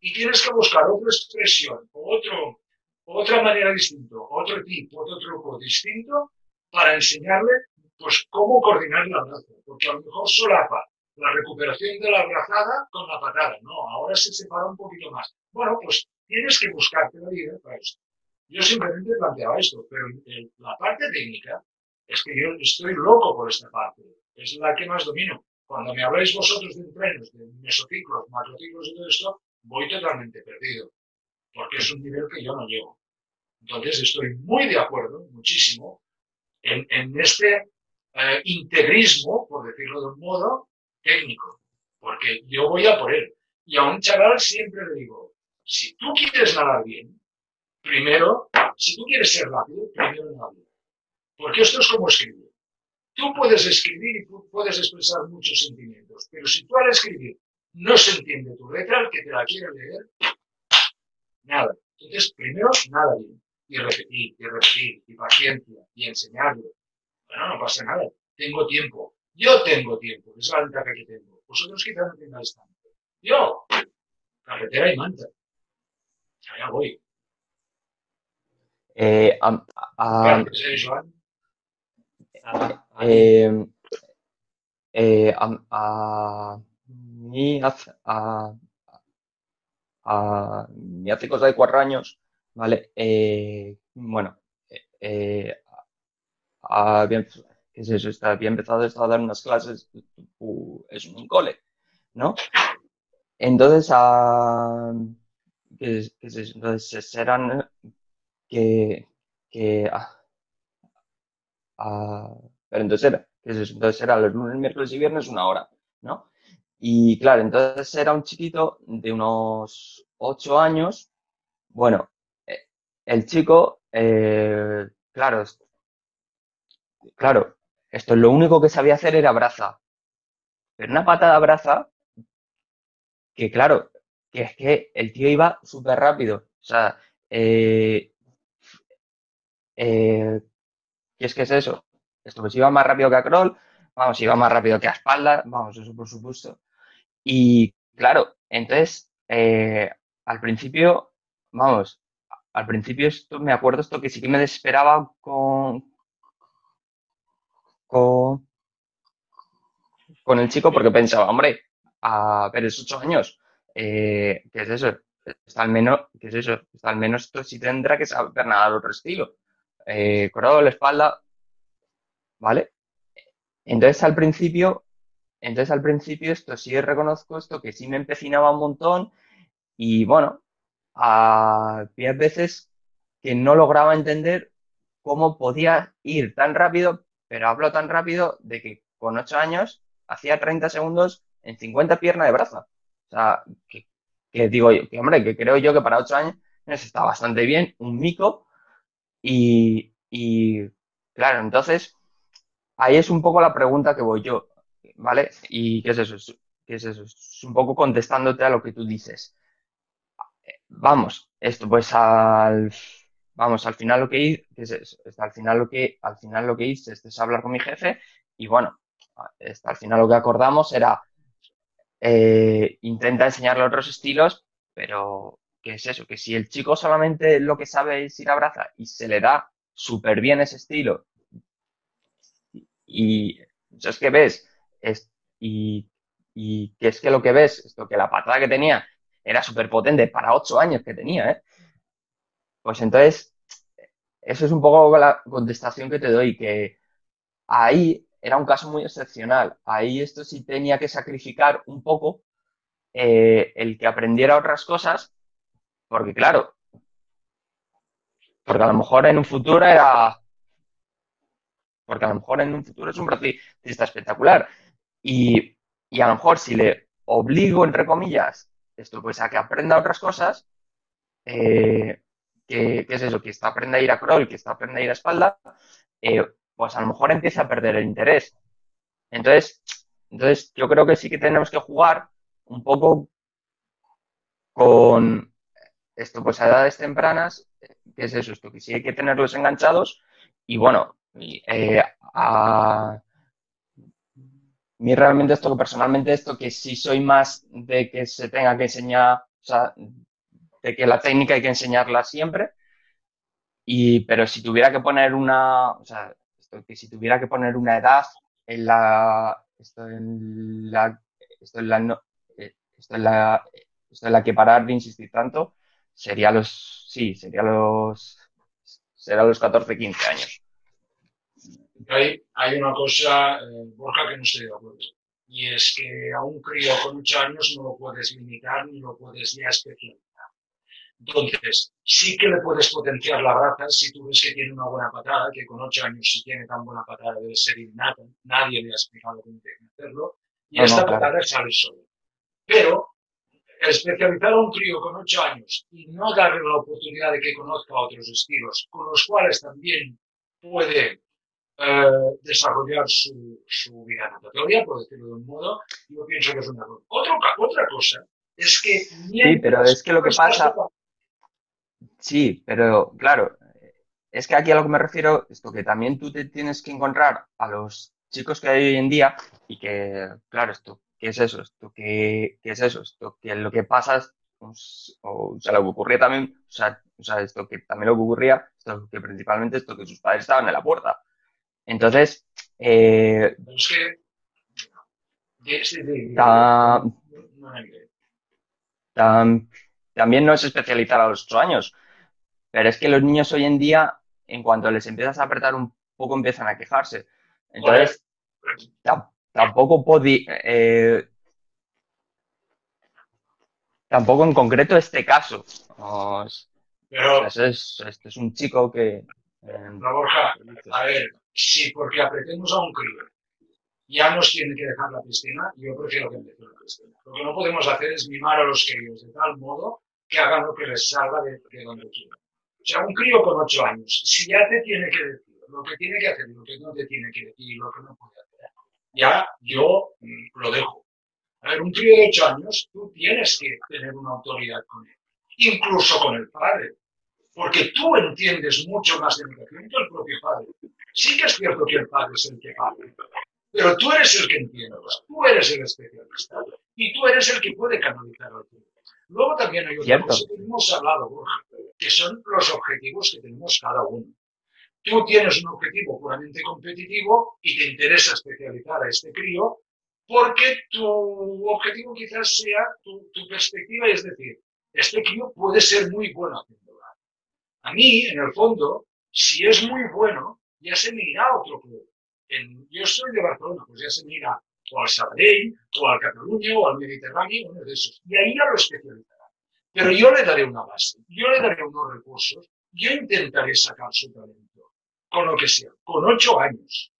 y tienes que buscar otra expresión, otro, otra manera distinta, otro tipo, otro truco distinto para enseñarle pues cómo coordinar la braza, porque a lo mejor solapa la recuperación de la brazada con la patada, no, ahora se separa un poquito más. Bueno, pues tienes que buscarte la vida para esto. Yo simplemente planteaba esto, pero la parte técnica es que yo estoy loco por esta parte, es la que más domino. Cuando me habláis vosotros de entrenos, de mesociclos, macrociclos y todo esto, voy totalmente perdido, porque es un nivel que yo no llego. Entonces estoy muy de acuerdo, muchísimo, en, este eh, integrismo, por decirlo de un modo, técnico, porque yo voy a por él. Y a un chaval siempre le digo, si tú quieres nadar bien, primero, si tú quieres ser rápido, primero nada. Porque esto es como escribir. Tú puedes escribir y puedes expresar muchos sentimientos, pero si tú al escribir no se entiende tu letra, el que te la quiere leer, nada. Entonces, primero, nada bien. Y repetir, y repetir, y paciencia, y enseñarlo. Bueno, no pasa nada. Tengo tiempo. Yo tengo tiempo, es la ventaja que tengo. Vosotros quizás no tengáis tanto. Yo, carretera y manta. Allá voy. Eh, a, a, Joan? eh, eh, a, a mí hace, a, a mí hace cosa de cuatro años, ¿vale? Eh, bueno, eh, había, ¿qué es eso? Había empezado a dar unas clases, es un cole, ¿no? Entonces, a, ¿qué es, eso? Entonces, eran que, que, ah, ah, pero entonces era. Entonces era los lunes, miércoles y viernes una hora, ¿no? Y claro, entonces era un chiquito de unos ocho años. Bueno, el chico, eh, claro, claro, esto lo único que sabía hacer era braza. Pero una patada braza que claro, que es que el tío iba súper rápido. O sea, eh, eh, ¿qué es que es eso? Esto pues iba más rápido que a crawl, vamos, iba más rápido que a espalda, vamos, eso por supuesto. Y claro, entonces, eh, al principio, vamos, al principio esto, me acuerdo esto que sí que me desesperaba con, con, el chico porque pensaba, hombre, a ver, es ocho años, eh, ¿qué es eso? Está al menos, ¿qué es eso? Está al menos esto sí tendrá que saber nadar otro estilo. Eh, crawl, espalda, ¿vale? Entonces al principio, entonces al principio esto sí reconozco esto que sí me empecinaba un montón y bueno, había veces que no lograba entender cómo podía ir tan rápido, pero hablo tan rápido de que con 8 años hacía 30 segundos en 50 piernas de braza. O sea, que, que digo yo, que hombre, que creo yo que para 8 años está bastante bien, un mico, y, y claro, entonces ahí es un poco la pregunta que voy yo, ¿vale? ¿Y qué es eso? Es- ¿Qué es eso? Es un poco contestándote a lo que tú dices. Vamos, esto pues al, vamos, al final lo que hice, ¿qué es? Esto, al final lo que, al final lo que hice esto es hablar con mi jefe y bueno, al final lo que acordamos era eh, intenta enseñarle otros estilos, pero ¿qué es eso? Que si el chico solamente lo que sabe es ir a braza y se le da súper bien ese estilo y eso es que ves es, y, y que es que lo que ves, esto que la patada que tenía era súper potente para ocho años que tenía, ¿eh? Pues entonces, eso es un poco la contestación que te doy, que ahí era un caso muy excepcional. Ahí esto sí tenía que sacrificar un poco eh, el que aprendiera otras cosas, porque claro, porque a lo mejor en un futuro era, porque a lo mejor en un futuro es un bracista espectacular. Y, y a lo mejor si le obligo, entre comillas, esto pues a que aprenda otras cosas, eh, que, es eso, que está aprenda a ir a crawl, que está aprenda a ir a espalda, eh, pues a lo mejor empieza a perder el interés. Entonces, entonces yo creo que sí que tenemos que jugar un poco con esto, pues a edades tempranas, que es eso, esto que sí hay que tenerlos enganchados y bueno, eh, a mí realmente esto, personalmente esto, que sí soy más de que se tenga que enseñar, o sea, de que la técnica hay que enseñarla siempre, y, pero si tuviera que poner una, o sea, esto, que si tuviera que poner una edad en la, esto en la, esto en la, no- eh, esto en la, esto en la que parar de insistir tanto, sería los, sí, sería los, será los 14, 15 años. Hay, hay una cosa, eh, Borja, que no estoy de acuerdo. Y es que a un crío con 8 años no lo puedes limitar ni lo puedes ya especializar. Entonces, sí que le puedes potenciar la braza si tú ves que tiene una buena patada, que con 8 años si tiene tan buena patada debe ser innata. Nadie le ha explicado cómo tiene que hacerlo. Y No, no, esta claro. patada sale sola. Pero especializar a un crío con ocho años y no darle la oportunidad de que conozca otros estilos, con los cuales también puede eh, desarrollar su, su vida natatoria, por decirlo de un modo, yo pienso que es una cosa. Otra, cosa es que... Sí, pero es que lo que pasa... Sí, pero claro, es que aquí a lo que me refiero, esto que también tú te tienes que encontrar a los chicos que hay hoy en día y que, claro, esto ¿qué es eso? Esto, ¿qué, qué es eso? Esto, que lo que pasa, pues, o, sea, lo que ocurría también, o sea, o sea, esto que también lo que ocurría, esto que principalmente esto que sus padres estaban en la puerta. Entonces, eh, también no es especializar a los ocho años, pero es que los niños hoy en día, en cuanto les empiezas a apretar un poco, empiezan a quejarse. Entonces, tampoco podía... Eh, tampoco en concreto este caso. Pero, este es un chico que... Eh, Borja, a ver, si porque apretemos a un crío ya nos tiene que dejar la piscina, yo prefiero que empiece la piscina. Lo que no podemos hacer es mimar a los críos de tal modo que hagan lo que les salga de, donde quieran. O sea, un crío con ocho años, si ya te tiene que decir lo que tiene que hacer, lo que no te tiene que decir, lo que no puede hacer, ya yo mm, lo dejo. A ver, un crío de ocho años, tú tienes que tener una autoridad con él, incluso con el padre, porque tú entiendes mucho más de educación que el propio padre. Sí que es cierto que el padre es el que padre, pero tú eres el que entiendes, tú eres el especialista y tú eres el que puede canalizar al crío. Luego también hay otra cosa que hemos hablado, Borja, que son los objetivos que tenemos cada uno. Tú tienes un objetivo puramente competitivo y te interesa especializar a este crío porque tu objetivo quizás sea tu, perspectiva, es decir, este crío puede ser muy bueno haciéndolo. A mí, en el fondo, si es muy bueno, ya se me irá a otro club. yo soy de Barcelona, pues ya se me irá al Sabadell, o al Cataluña, o al Mediterráneo, uno de esos. Y ahí ya lo especializará. Pero yo le daré una base, yo le daré unos recursos, yo intentaré sacar su talento con lo que sea, con ocho años.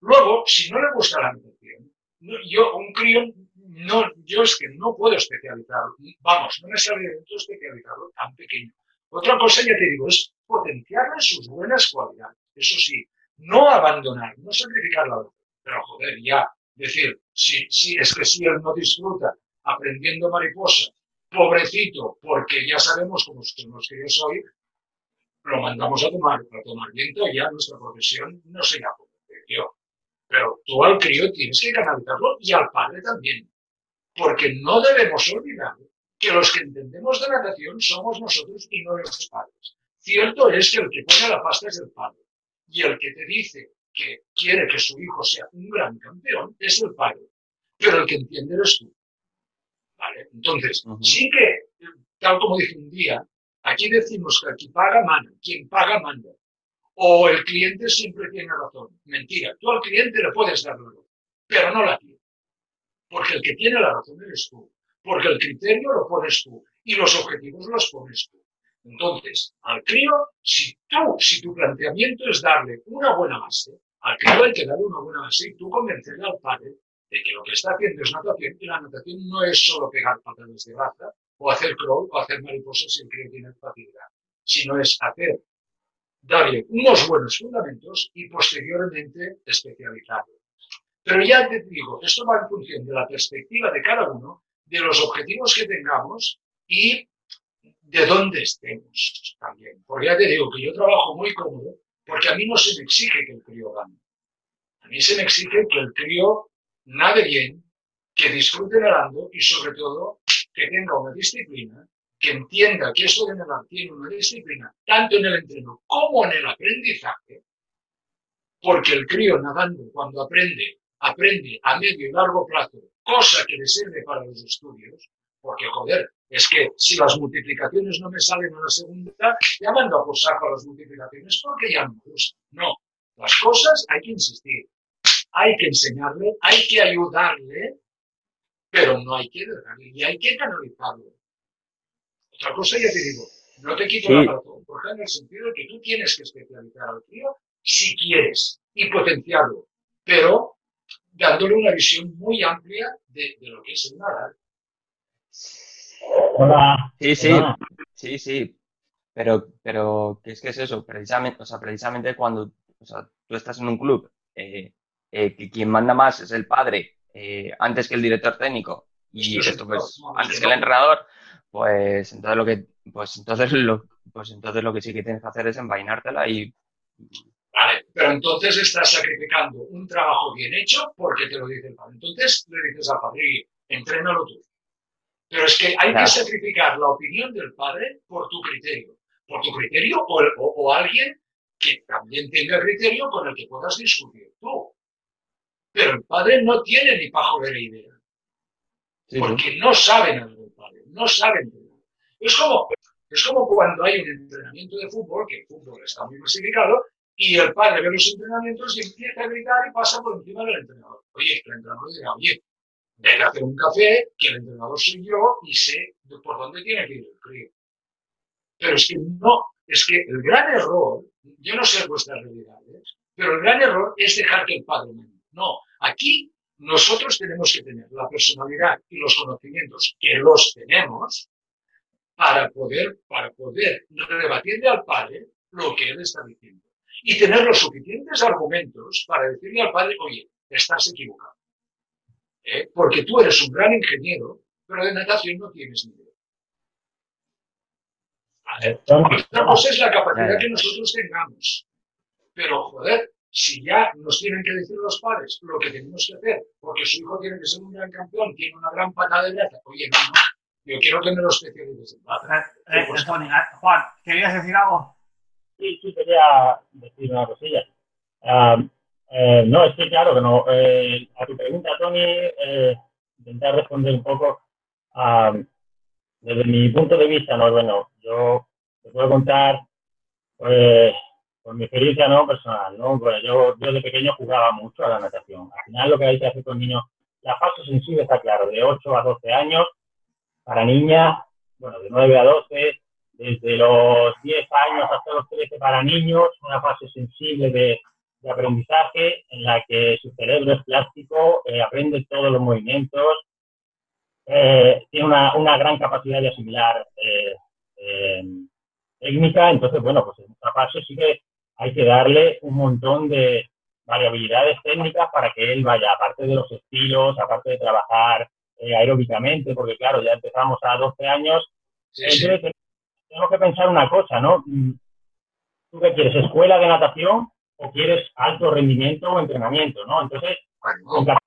Luego, si no le gusta la natación, yo, un crío, no, yo es que no puedo especializarlo. Vamos, no me sale de especializarlo tan pequeño. Otra cosa, ya te digo, es potenciarle sus buenas cualidades. Eso sí, no abandonar, no sacrificar la otra. Pero joder, ya, decir, si, es que si él no disfruta aprendiendo mariposa, pobrecito, porque ya sabemos cómo somos que yo soy, lo mandamos a tomar, a tomar viento ya nuestra profesión no se llama yo. Pero tú al crío tienes que canalizarlo y al padre también. Porque no debemos olvidar que los que entendemos de natación somos nosotros y no los padres. Cierto es que el que pone la pasta es el padre. Y el que te dice que quiere que su hijo sea un gran campeón es el padre. Pero el que entiende eres tú. ¿Vale? Entonces, sí que, tal como dije un día, Aquí decimos que aquí paga, manda. Quien paga, manda. O el cliente siempre tiene razón. Mentira. Tú al cliente le puedes dar la razón, pero no la tiene. Porque el que tiene la razón eres tú. Porque el criterio lo pones tú. Y los objetivos los pones tú. Entonces, al crío, si tú, si tu planteamiento es darle una buena base, al crío hay que darle una buena base y tú convencerle al padre de que lo que está haciendo es natación y la natación no es solo pegar patadas de raza, o hacer crawl o hacer mariposas si el crío tiene facilidad, sino es hacer, darle unos buenos fundamentos y posteriormente especializarlo. Pero ya te digo, esto va en función de la perspectiva de cada uno, de los objetivos que tengamos y de dónde estemos también. Porque ya te digo que yo trabajo muy cómodo porque a mí no se me exige que el crío gane. A mí se me exige que el crío nade bien, que disfrute nadando y sobre todo que tenga una disciplina, que entienda que esto de nadar tiene una disciplina, tanto en el entreno como en el aprendizaje, porque el crío nadando, cuando aprende, aprende a medio y largo plazo, cosa que le sirve para los estudios, porque joder, es que si las multiplicaciones no me salen a la segunda, ya mando a por saco las multiplicaciones porque ya no me gustan. No, las cosas hay que insistir, hay que enseñarle, hay que ayudarle pero no hay que dejarle y hay que canalizarlo. Otra cosa ya te digo, no te quito la razón, porque en el sentido de que tú tienes que especializar al crío si quieres y potenciarlo, pero dándole una visión muy amplia de, lo que es el nadar. Hola. Sí, sí, Hola. sí, sí. Pero, pero, ¿qué es que es eso? Precisamente, o sea, precisamente cuando, o sea, tú estás en un club, eh, eh, que quien manda más es el padre, eh, antes que el director técnico, y Esto pues, no, antes que el entrenador, pues entonces lo que, pues entonces lo, pues entonces lo que sí que tienes que hacer es envainártela y, Vale, pero entonces estás sacrificando un trabajo bien hecho porque te lo dice el padre. Entonces le dices al padre, "Oye, entrénalo tú. Pero es que hay Claro. que sacrificar la opinión del padre por tu criterio. Por tu criterio o, o- o alguien que también tenga criterio con el que puedas discutir tú. Pero el padre no tiene ni pajolera idea. sí, sí. porque no saben algo del padre, no saben. de nada. Es como, es como cuando hay un entrenamiento de fútbol, que el fútbol está muy masificado, y el padre ve los entrenamientos y empieza a gritar y pasa por encima del entrenador. Oye, el entrenador dirá, oye, ven a hacer un café, que el entrenador soy yo y sé por dónde tiene que ir el crío. Pero es que no, es que el gran error, yo no sé vuestras realidades, pero el gran error es dejar que el padre mande. No, aquí nosotros tenemos que tener la personalidad y los conocimientos que los tenemos para poder, para poder rebatirle al padre lo que él está diciendo. Y tener los suficientes argumentos para decirle al padre, oye, estás equivocado. ¿Eh? Porque tú eres un gran ingeniero, pero de natación no tienes ni idea. Otra cosa es la capacidad que nosotros tengamos. Pero, joder, si ya nos tienen que decir los padres lo que tenemos que hacer, porque su hijo tiene que ser un gran campeón, tiene una gran patada de braza, oye, no, no, yo quiero que me lo especialices en padre. Eh, eh, Juan, ¿querías decir algo? Sí, sí quería decir una cosilla. Eh, no, es que claro que no. eh, a tu pregunta, Tony, eh, intentar responder un poco. desde mi punto de vista, no, bueno, yo te puedo contar, pues, por mi experiencia no personal, ¿no? Pues yo, yo de pequeño jugaba mucho a la natación. Al final lo que hay que hacer con niños, la fase sensible está claro, de 8 a 12 años, para niñas, bueno, de 9 a 12, desde los 10 años hasta los 13 para niños, una fase sensible de, de aprendizaje en la que su cerebro es plástico, eh, aprende todos los movimientos, eh, tiene una, una gran capacidad de asimilar eh, eh, técnica, entonces, bueno, pues en esta fase sí que hay que darle un montón de variabilidades técnicas para que él vaya, aparte de los estilos, aparte de trabajar eh, aeróbicamente, porque claro, ya empezamos a 12 años, Sí, sí. entonces tenemos que pensar una cosa, ¿no? Mm, ¿Tú qué quieres, escuela de natación o quieres alto rendimiento o entrenamiento, ¿no? Entonces, con 14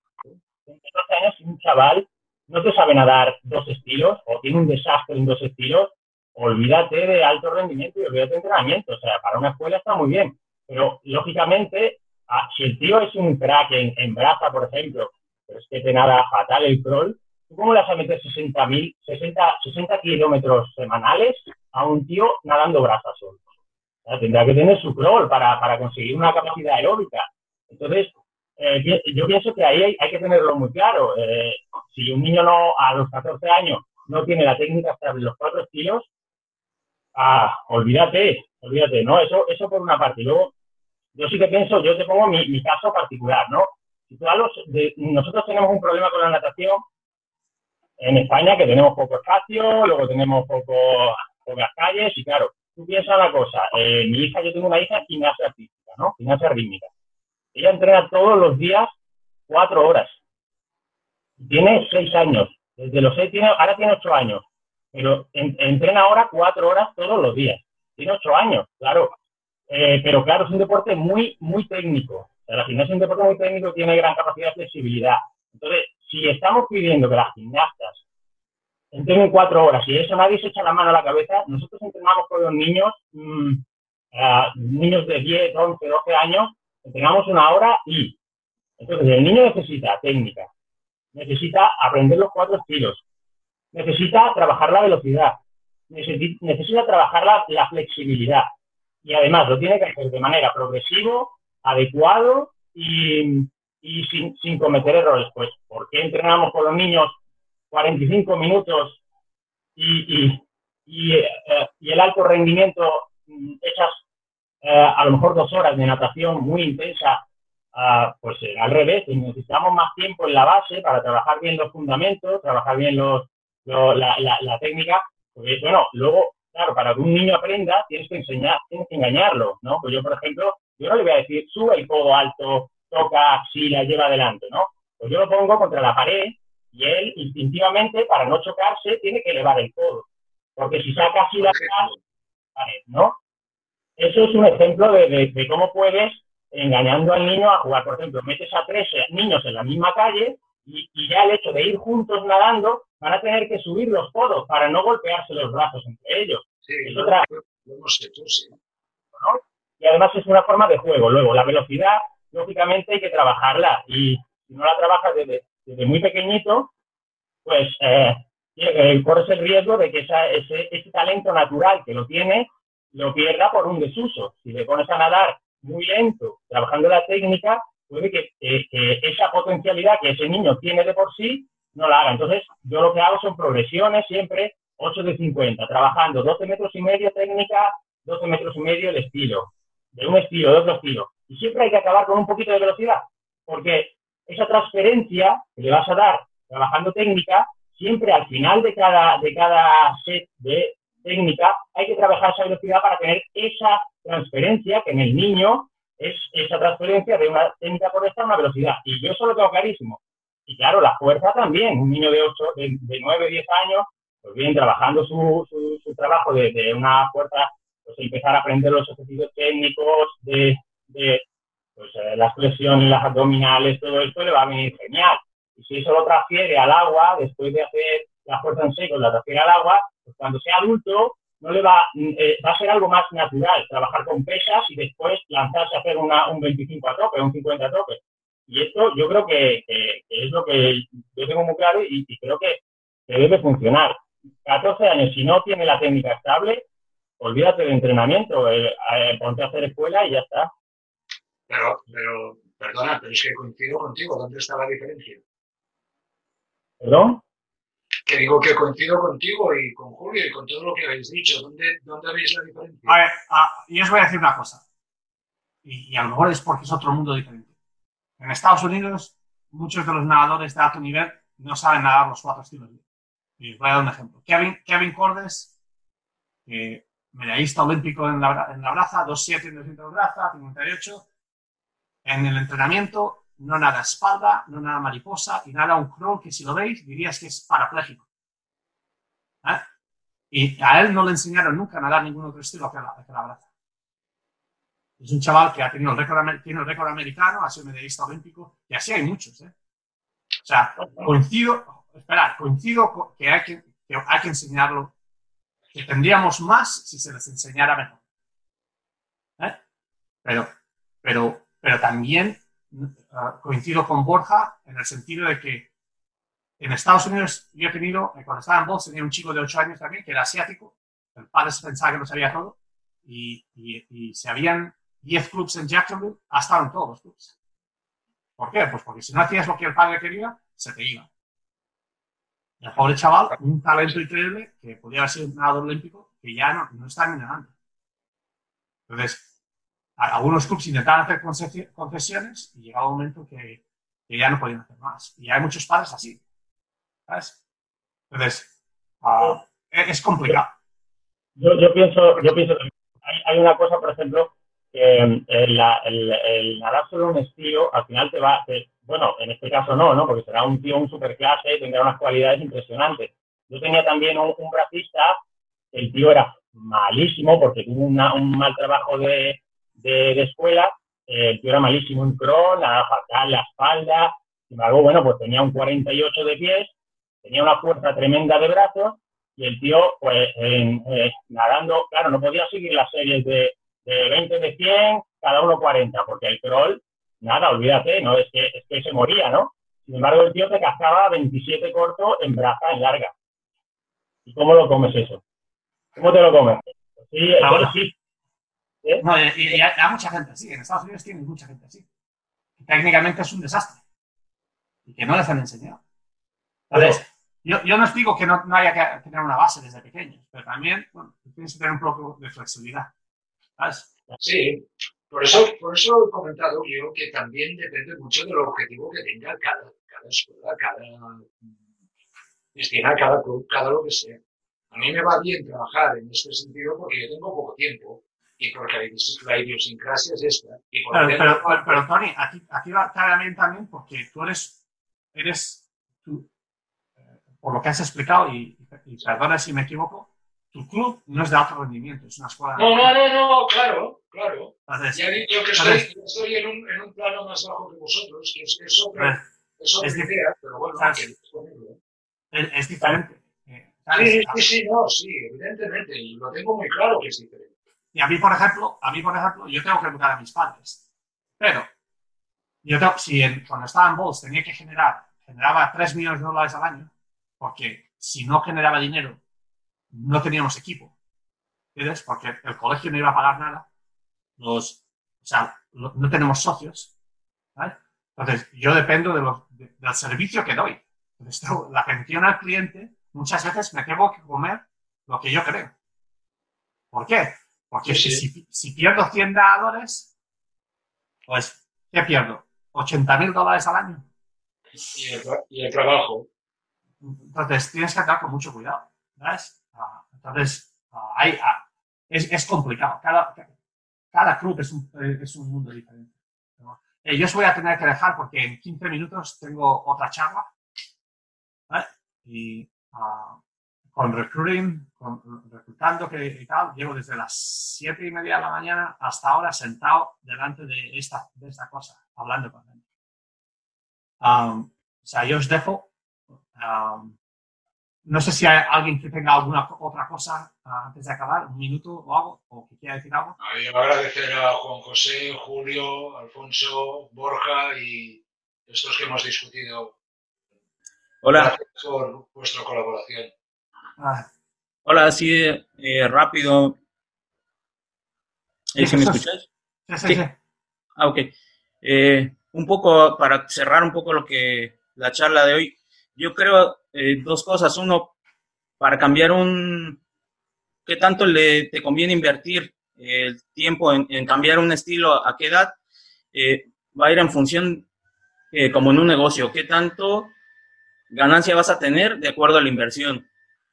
años, si un chaval no te sabe nadar dos estilos o tiene un desastre en dos estilos, olvídate de alto rendimiento y olvídate de entrenamiento. O sea, para una escuela está muy bien, pero lógicamente, ah, si el tío es un crack en, en braza, por ejemplo, pero es que te nada fatal el crawl, ¿tú cómo le vas a meter 60, 60, 60 kilómetros semanales a un tío nadando braza solo? Tendrá que tener su crawl para, conseguir una capacidad aeróbica. Entonces, eh, yo pienso que ahí hay, que tenerlo muy claro. Eh, si un niño a los 14 años no tiene la técnica hasta los cuatro estilos, ah, olvídate, olvídate, ¿no? Eso, eso por una parte. Luego, yo sí que pienso, yo te pongo mi, caso particular, ¿no? Nosotros tenemos un problema con la natación en España, que tenemos poco espacio, luego tenemos poco, pocas calles, y claro, tú piensas una cosa, eh, mi hija, yo tengo una hija gimnasia artística, ¿no? Gimnasia rítmica. Ella entrena todos los días cuatro horas. Tiene seis años. Desde los seis tiene, ahora tiene ocho años. Pero en- entrena ahora cuatro horas todos los días. Tiene ocho años, claro. Eh, pero claro, es un deporte muy, muy técnico. O sea, la es un deporte muy técnico, tiene gran capacidad de flexibilidad. Entonces, si estamos pidiendo que las gimnastas entrenen cuatro horas y eso nadie se echa la mano a la cabeza, nosotros entrenamos con los niños, mm, niños de 10, 11, 12 años, entrenamos una hora y entonces el niño necesita técnica, necesita aprender los cuatro estilos, necesita trabajar la velocidad, necesi- necesita trabajar la, la flexibilidad y además lo tiene que hacer de manera progresivo, adecuado y, y sin, sin cometer errores. Pues, ¿por qué entrenamos con los niños 45 minutos y, y, y, eh, y el alto rendimiento mm, echas eh, a lo mejor dos horas de natación muy intensa, ah, pues eh, al revés, necesitamos más tiempo en la base para trabajar bien los fundamentos, trabajar bien los, lo- la, la- la técnica, porque, bueno, luego, claro, para que un niño aprenda, tienes que enseñar, tienes que engañarlo, ¿no? Pues yo, por ejemplo, yo no le voy a decir, sube el codo alto, toca axila, lleva adelante, ¿no? Pues yo lo pongo contra la pared y él, instintivamente, para no chocarse, tiene que elevar el codo. Porque si saca así la pared, ¿no? Eso es un ejemplo de, de- de cómo puedes, engañando al niño a jugar. Por ejemplo, metes a tres niños en la misma calle y, y ya el hecho de ir juntos nadando van a tener que subir los codos para no golpearse los brazos entre ellos. Sí, Es otra- lo hemos hecho, sí. Y además es una forma de juego. Luego, la velocidad, lógicamente, hay que trabajarla. Y si no la trabajas desde, desde muy pequeñito, pues eh, eh, corres el riesgo de que esa- ese, ese talento natural que lo tiene lo pierda por un desuso. Si le pones a nadar muy lento, trabajando la técnica, puede que, que- que esa potencialidad que ese niño tiene de por sí no la haga. Entonces, yo lo que hago son progresiones siempre 8 de 50, trabajando 12 metros y medio técnica, 12 metros y medio el estilo, de un estilo, de otro estilo. Y siempre hay que acabar con un poquito de velocidad, porque esa transferencia que le vas a dar trabajando técnica, siempre al final de cada, de cada set de técnica hay que trabajar esa velocidad para tener esa transferencia que en el niño es esa transferencia de una técnica correcta a una velocidad. Y yo eso lo tengo clarísimo. Y claro, la fuerza también. Un niño de, 8, de, de 9, 10 años, pues bien, trabajando su, su, su trabajo de, de una fuerza, pues empezar a aprender los ejercicios técnicos de, pues, eh, las flexiones, las abdominales, todo esto le va a venir genial. Y si eso lo transfiere al agua, después de hacer la fuerza en seco, la transfiere al agua, pues cuando sea adulto, no le va, eh, va a ser algo más natural, trabajar con pesas y después lanzarse a hacer un 25 a tope, un 50 a tope. Y esto yo creo que, es lo que yo tengo muy claro y, creo que, debe funcionar. 14 años, si no tiene la técnica estable, olvídate de entrenamiento, eh, ponte a hacer escuela y ya está. Pero, pero, perdona, pero es que coincido contigo. ¿Dónde está la diferencia? ¿Perdón? Que digo que coincido contigo y con Julio y con todo lo que habéis dicho. ¿Dónde, dónde veis la diferencia? A ver, ah, y os voy a decir una cosa. Y, y a lo mejor es porque es otro mundo diferente. En Estados Unidos, muchos de los nadadores de alto nivel no saben nadar los cuatro estilos. Y os voy a dar un ejemplo. Kevin, Kevin Cordes, que medallista olímpico en la, en la braza, 2.7 en 200 braza, 58. En el entrenamiento no nada espalda, no nada mariposa y nada un crawl que si lo veis dirías que es parapléjico. ¿Eh? Y a él no le enseñaron nunca a nadar ningún otro estilo que la, que la braza. Es un chaval que ha tenido el récord, tiene el récord americano, ha sido medallista olímpico, y así hay muchos. ¿eh? O sea, coincido, espera, coincido que hay que, que hay que enseñarlo, que tendríamos más si se les enseñara mejor. ¿Eh? Pero, pero, pero también uh, coincido con Borja en el sentido de que en Estados Unidos yo he tenido, eh, cuando estaba en Box, tenía un chico de 8 años también que era asiático, el padre se pensaba que lo sabía todo, y, y, y si habían 10 clubs en Jacksonville, ha estado en todos los clubs. ¿Por qué? Pues porque si no hacías lo que el padre quería, se te iba. El pobre chaval, un talento increíble, que podía haber sido un nadador olímpico, que ya no, no está ni nadando. Entonces, algunos clubs intentaban hacer concesi- concesiones y llegaba un momento que, que ya no podían hacer más. Y hay muchos padres así. ¿Sabes? Entonces, ah, es, complicado. Yo, yo pienso, yo pienso que hay, hay una cosa, por ejemplo, que eh, el, el, el solo un estilo, al final te va, te- bueno, en este caso no, ¿no? Porque será un tío, un superclase, tendrá unas cualidades impresionantes. Yo tenía también un, un bracista, el tío era malísimo porque tuvo una- un mal trabajo de, de, de escuela, eh, el tío era malísimo en crawl, nada fatal, la espalda, sin embargo, bueno, pues tenía un 48 de pies, tenía una fuerza tremenda de brazos, y el tío, pues, en- eh, nadando, claro, no podía seguir las series de, de 20 de 100, cada uno 40, porque el crawl, nada, olvídate, ¿no? Es que, es que se moría, ¿no? Sin embargo, el tío te cascaba 27 corto en braza, en larga. ¿Y cómo lo comes eso? ¿Cómo te lo comes? Pues sí, Ah, bueno. Sí, No, y, y hay, mucha gente así. En Estados Unidos tienen mucha gente así. Y técnicamente es un desastre. Y que no les han enseñado. Entonces, yo, yo no os digo que no, no haya que tener una base desde pequeños, pero también bueno, tienes que tener un poco de flexibilidad. ¿Sabes? Sí, por eso, por eso he comentado yo que también depende mucho del objetivo que tenga cada, cada escuela, cada, destinar cada club, cada lo que sea. A mí me va bien trabajar en este sentido porque yo tengo poco tiempo y porque la idiosincrasia es esta. pero, pero, Tony, aquí, aquí va claramente también porque tú eres, eres tú, eh, por lo que has explicado, y, y, perdona si me equivoco, tu club no es de alto rendimiento, es una escuela. No, no, no, no, claro, claro. Entonces, ya digo que estoy, estoy en, un, en, un, plano más bajo que vosotros, que es, es otra, es otra idea, pero bueno, que es, es, diferente. Eh, sí, sí, sí, no, sí, evidentemente, y lo tengo muy claro que es diferente. Y a mí, por ejemplo, a mí, por ejemplo, yo tengo que educar a mis padres. Pero, yo tengo, si cuando estaba en Bulls tenía que generar, generaba 3 millones de dólares al año, porque si no generaba dinero, no teníamos equipo. ¿Entiendes? Porque el colegio no iba a pagar nada. Los, o sea, no, tenemos socios. Entonces, yo dependo del servicio que doy. Entonces, la atención al cliente, muchas veces me tengo que comer lo que yo creo. ¿Por qué? Porque Si, si, pierdo 100 dólares, pues, ¿qué pierdo? ¿80 mil dólares al año? Y el, trabajo. Entonces, tienes que andar con mucho cuidado. Ah, entonces, ah, hay, ah, es, es, complicado. Cada, cada club es un, es un mundo diferente. Eh, yo os voy a tener que dejar porque en 15 minutos tengo otra charla. ¿vale? Y con recruiting, con, reclutando que, y tal, llevo desde las siete y media de la mañana hasta ahora sentado delante de esta, de esta cosa, hablando con él. Um, o sea, yo os dejo. Um, no sé si hay alguien que tenga alguna otra cosa uh, antes de acabar, un minuto o algo, o que quiera decir algo. Yo agradecer a Juan José, Julio, Alfonso, Borja y estos que hemos discutido. Hola. Gracias por vuestra colaboración. Ah. Hola, así eh, rápido. ¿Sí, me escuchas? Sí, sí, Ah, ok. Eh, un poco, para cerrar un poco lo que la charla de hoy, yo creo eh, dos cosas. Uno, para cambiar un... ¿Qué tanto le, te conviene invertir el tiempo en, en cambiar un estilo? ¿A qué edad? va a ir en función, como en un negocio, ¿qué tanto ganancia vas a tener de acuerdo a la inversión?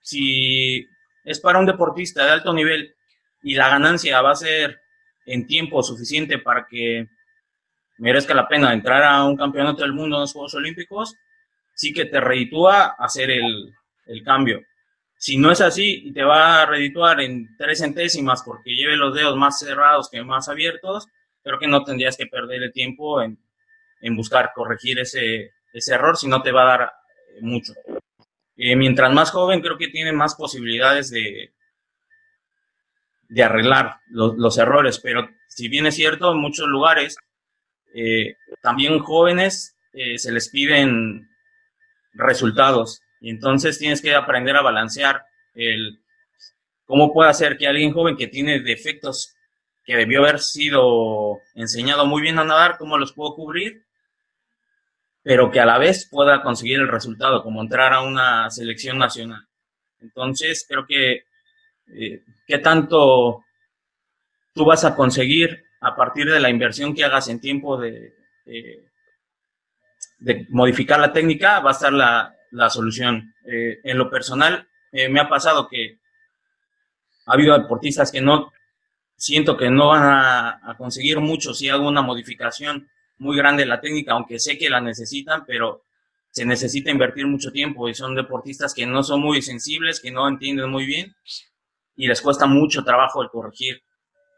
Si es para un deportista de alto nivel y la ganancia va a ser en tiempo suficiente para que merezca la pena entrar a un campeonato del mundo en los Juegos Olímpicos, sí que te reditúa hacer el, el cambio. Si no es así y te va a redituar en tres centésimas porque lleve los dedos más cerrados que más abiertos, creo que no tendrías que perder el tiempo en, en buscar corregir ese, ese error, si no te va a dar mucho. Eh, mientras más joven, creo que tiene más posibilidades de, de arreglar los, errores, pero si bien es cierto, en muchos lugares, eh, también jóvenes eh, se les piden resultados. Y entonces tienes que aprender a balancear el cómo puede hacer que alguien joven que tiene defectos que debió haber sido enseñado muy bien a nadar, cómo los puedo cubrir pero que a la vez pueda conseguir el resultado, como entrar a una selección nacional. Entonces, creo que eh, qué tanto tú vas a conseguir a partir de la inversión que hagas en tiempo de, de modificar la técnica, va a estar la, la solución. Eh, en lo personal, eh, me ha pasado que ha habido deportistas que no, siento que no van a conseguir mucho si hago una modificación muy grande la técnica, aunque sé que la necesitan, pero se necesita invertir mucho tiempo y son deportistas que no son muy sensibles, que no entienden muy bien y les cuesta mucho trabajo el corregir.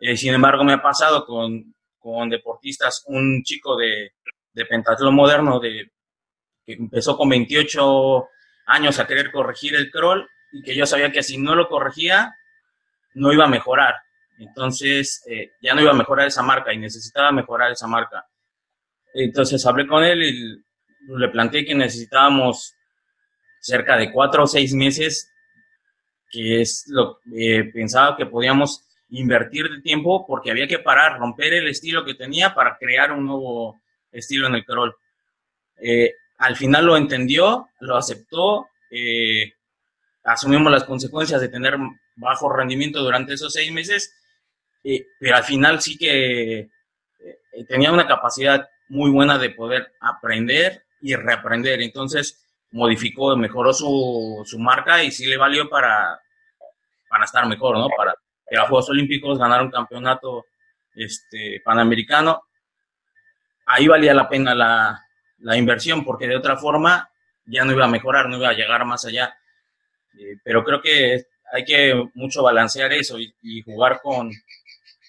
Eh, sin embargo, me ha pasado con, con deportistas, un chico de, de pentatlón moderno de, que empezó con 28 años a querer corregir el crawl y que yo sabía que si no lo corregía, no iba a mejorar. Entonces, eh, ya no iba a mejorar esa marca y necesitaba mejorar esa marca. Entonces hablé con él y le planteé que necesitábamos cerca de cuatro o seis meses, que es lo que eh, pensaba que podíamos invertir de tiempo porque había que parar, romper el estilo que tenía para crear un nuevo estilo en el crawl. Eh, al final lo entendió, lo aceptó, eh, asumimos las consecuencias de tener bajo rendimiento durante esos seis meses, pero al final sí que tenía una capacidad muy buena de poder aprender y reaprender. Entonces, modificó, mejoró su, su marca y sí le valió para, para estar mejor, ¿no? Para ir a Juegos Olímpicos, ganar un campeonato este, panamericano. Ahí valía la pena la, la inversión, porque de otra forma ya no iba a mejorar, no iba a llegar más allá. Eh, pero creo que hay que mucho balancear eso y, y, jugar con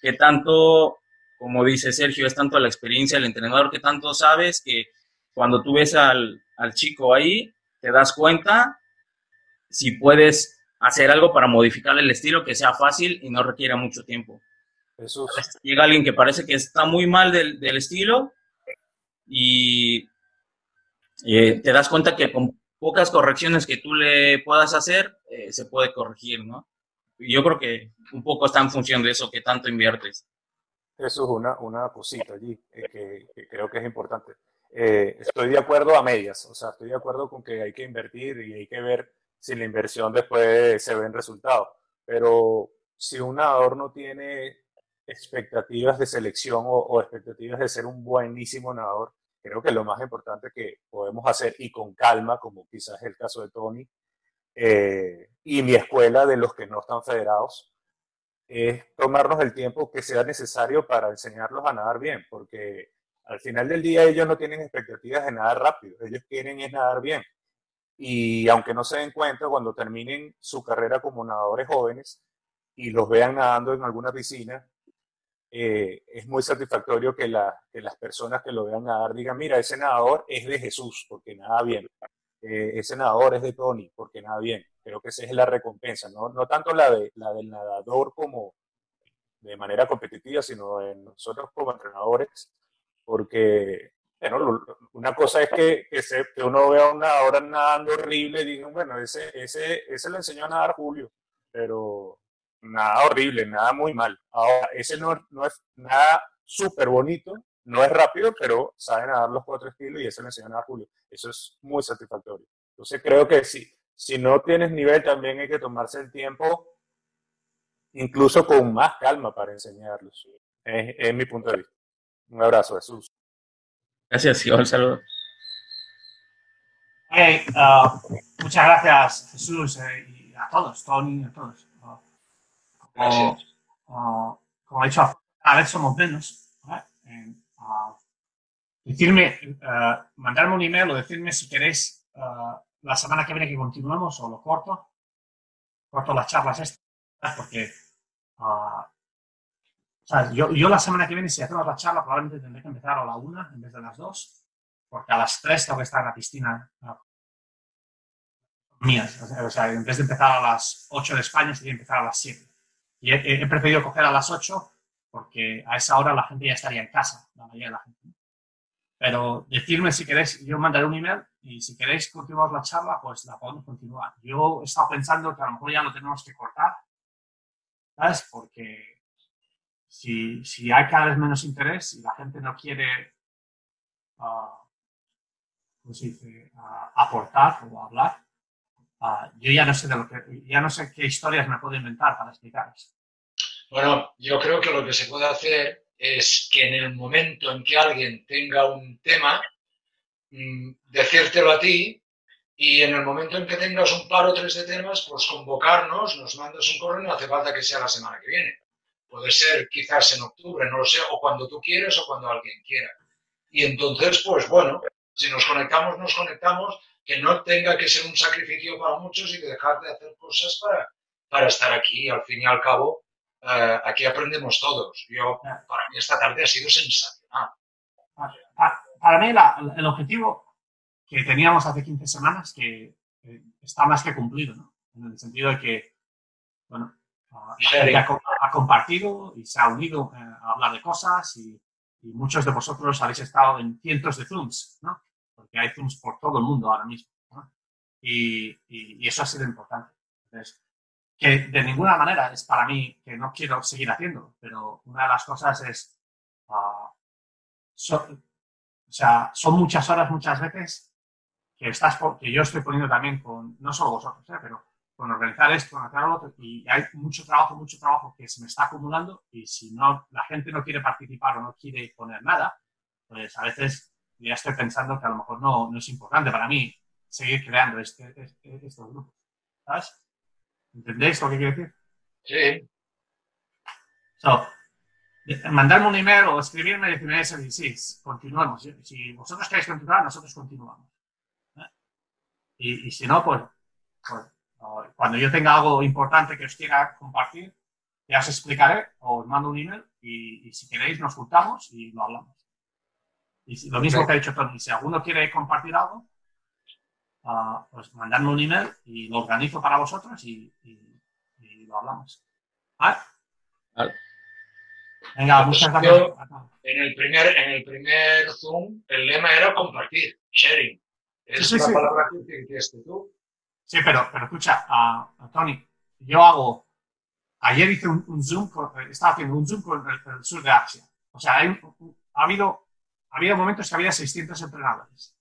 qué tanto, como dice Sergio, es tanto la experiencia del entrenador que tanto sabes que cuando tú ves al, al chico ahí, te das cuenta si puedes hacer algo para modificar el estilo que sea fácil y no requiera mucho tiempo. Jesús. Llega alguien que parece que está muy mal del, del estilo y eh, te das cuenta que con pocas correcciones que tú le puedas hacer, eh, se puede corregir, ¿no? Yo creo que un poco está en función de eso que tanto inviertes. Es una, una cosita allí eh, que, que, creo que es importante. Eh, estoy de acuerdo a medias, o sea, estoy de acuerdo con que hay que invertir y hay que ver si la inversión después se ven resultados. Pero si un nadador no tiene expectativas de selección o, o expectativas de ser un buenísimo nadador, creo que lo más importante que podemos hacer y con calma, como quizás es el caso de Tony, eh, y mi escuela de los que no están federados, es tomarnos el tiempo que sea necesario para enseñarlos a nadar bien, porque al final del día ellos no tienen expectativas de nadar rápido, ellos quieren es nadar bien. Y aunque no se den cuenta, cuando terminen su carrera como nadadores jóvenes y los vean nadando en alguna piscina, eh, es muy satisfactorio que, la, que, las personas que lo vean nadar digan, mira, ese nadador es de Jesús porque nada bien, eh, ese nadador es de Tony porque nada bien. Creo que esa es la recompensa, no, no tanto la, de, la del nadador como de manera competitiva, sino de nosotros como entrenadores, porque bueno, una cosa es que, que, se, que uno vea a un nadador nadando horrible y digan, bueno, ese, ese, ese lo enseñó a nadar Julio, pero nada horrible, nada muy mal. Ahora, ese no, no es nada súper bonito, no es rápido, pero sabe nadar los cuatro estilos y ese le enseñan a Julio. Eso es muy satisfactorio. Entonces creo que si, si no tienes nivel, también hay que tomarse el tiempo, incluso con más calma para enseñarlos. Es, es mi punto de vista. Un abrazo, Jesús. Gracias, y un saludo. Hey, uh, muchas gracias, Jesús, eh, y a todos, Tony, a todos. O, o, como he dicho, a veces somos menos. Uh, decirme, uh, mandarme un email o decirme si queréis uh, la semana que viene que continuemos o lo corto. Corto las charlas estas porque yo, yo, la semana que viene, si hacemos la charla, probablemente tendré que empezar a la una en vez de las dos, porque a las tres tengo que estar en la piscina mías. O sea, en vez de empezar a las ocho de España, sería empezar a las siete. Y he, he, preferido coger a las 8 porque a esa hora la gente ya estaría en casa, la mayoría de la gente. Pero decirme si queréis, yo mandaré un email y si queréis continuar la charla, pues la podemos continuar. Yo he estado pensando que a lo mejor ya lo tenemos que cortar, ¿sabes? Porque si, si hay cada vez menos interés y la gente no quiere, uh, ¿cómo se dice?, uh, aportar o hablar, Uh, yo ya no sé de lo que, ya no sé qué historias me puedo inventar para explicaros. Bueno, yo creo que lo que se puede hacer es que en el momento en que alguien tenga un tema, mmm, decírtelo a ti y en el momento en que tengas un par o tres de temas, pues convocarnos, nos mandas un correo, no hace falta que sea la semana que viene. Puede ser quizás en octubre, no lo sé, o cuando tú quieres o cuando alguien quiera. Y entonces, pues bueno, si nos conectamos, nos conectamos que no tenga que ser un sacrificio para muchos y dejar de hacer cosas para, para estar aquí. Al fin y al cabo, eh, aquí aprendemos todos. Yo, para mí esta tarde ha sido sensacional. Para, mí la, el objetivo que teníamos hace 15 semanas, que eh, está más que cumplido, ¿no? En el sentido de que, bueno, la gente ha, ha, compartido y se ha unido eh, a hablar de cosas y, y muchos de vosotros habéis estado en cientos de Zooms, ¿no? porque hay Zooms por todo el mundo ahora mismo. Y, y, y, eso ha sido importante. Entonces, que de ninguna manera es para mí que no quiero seguir haciendo, pero una de las cosas es, uh, so, o sea, son muchas horas muchas veces que, estás, que yo estoy poniendo también con, no solo vosotros, ¿eh? pero con organizar esto, con hacer lo otro, y hay mucho trabajo, mucho trabajo que se me está acumulando y si no, la gente no quiere participar o no quiere poner nada, pues a veces ya estoy pensando que a lo mejor no, no es importante para mí seguir creando este, este- estos grupos. ¿Sabes? ¿Entendéis lo que quiero decir? Sí. So, mandarme un email o escribirme y decirme eso y sí, continuemos. Si- vosotros queréis continuar, nosotros continuamos. ¿eh? Y, y si no, pues, pues, cuando yo tenga algo importante que os quiera compartir, ya os explicaré o os mando un email y, y si queréis nos juntamos y lo hablamos. Y si- lo mismo que ha dicho Tony, si alguno quiere compartir algo, ah, pues mandadme un email y lo organizo para vosotros y, y- y lo hablamos. ¿Vale? Vale. Venga, muchas gracias. En el primer, en el primer Zoom, el lema era compartir, sharing. Es Sí, sí, sí. palabra que utilizaste tú. Sí, pero, pero escucha, Tony, yo hago, ayer hice un, un Zoom, con- estaba haciendo un Zoom con el, el sur de Asia. O sea, hay ha, habido, ha habido momentos que había 600 entrenadores.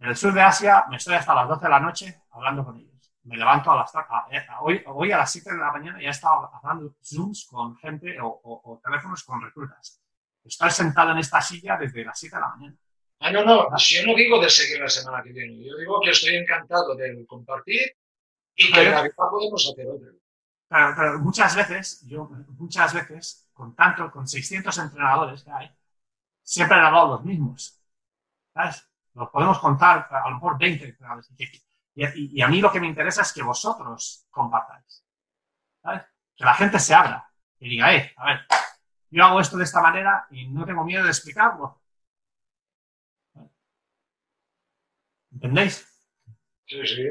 En el sur de Asia me estoy hasta las 12 de la noche hablando con ellos. Me levanto a las, a- eh, a- hoy, hoy a las 7 de la mañana ya he estado hablando Zooms con gente o, o- o teléfonos con reclutas. Estoy sentado en esta silla desde las 7 de la mañana. Ah, no, no, yo no digo de seguir la semana que viene, yo digo que estoy encantado de compartir y que Navidad podemos hacer otro. Pero, pero muchas veces, yo muchas veces, con tanto, con 600 entrenadores que hay, siempre han hablado los mismos. ¿Sabes? Los podemos contar, a lo mejor 20 entrenadores. Y, y- y a mí lo que me interesa es que vosotros compartáis. ¿Sabes? Que la gente se abra y diga, eh, a ver, yo hago esto de esta manera y no tengo miedo de explicarlo. ¿Entendéis? Sí, sí.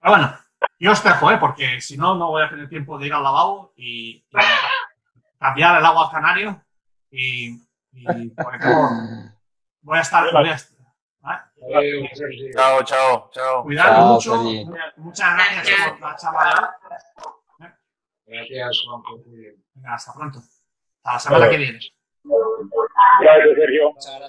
Pero bueno, yo os dejo, ¿eh? porque si no, no voy a tener tiempo de ir al lavabo y, y cambiar el agua al canario y, y porque tengo- voy a estar... voy a estar- Eh. Chao, chao, chao. Cuidado Chao, mucho. Sergi. Muchas gracias por la charla de hoy. Gracias, Juanjo. Muy bien. Venga, hasta pronto. Hasta la semana que viene. Gracias, Sergio. Muchas gracias.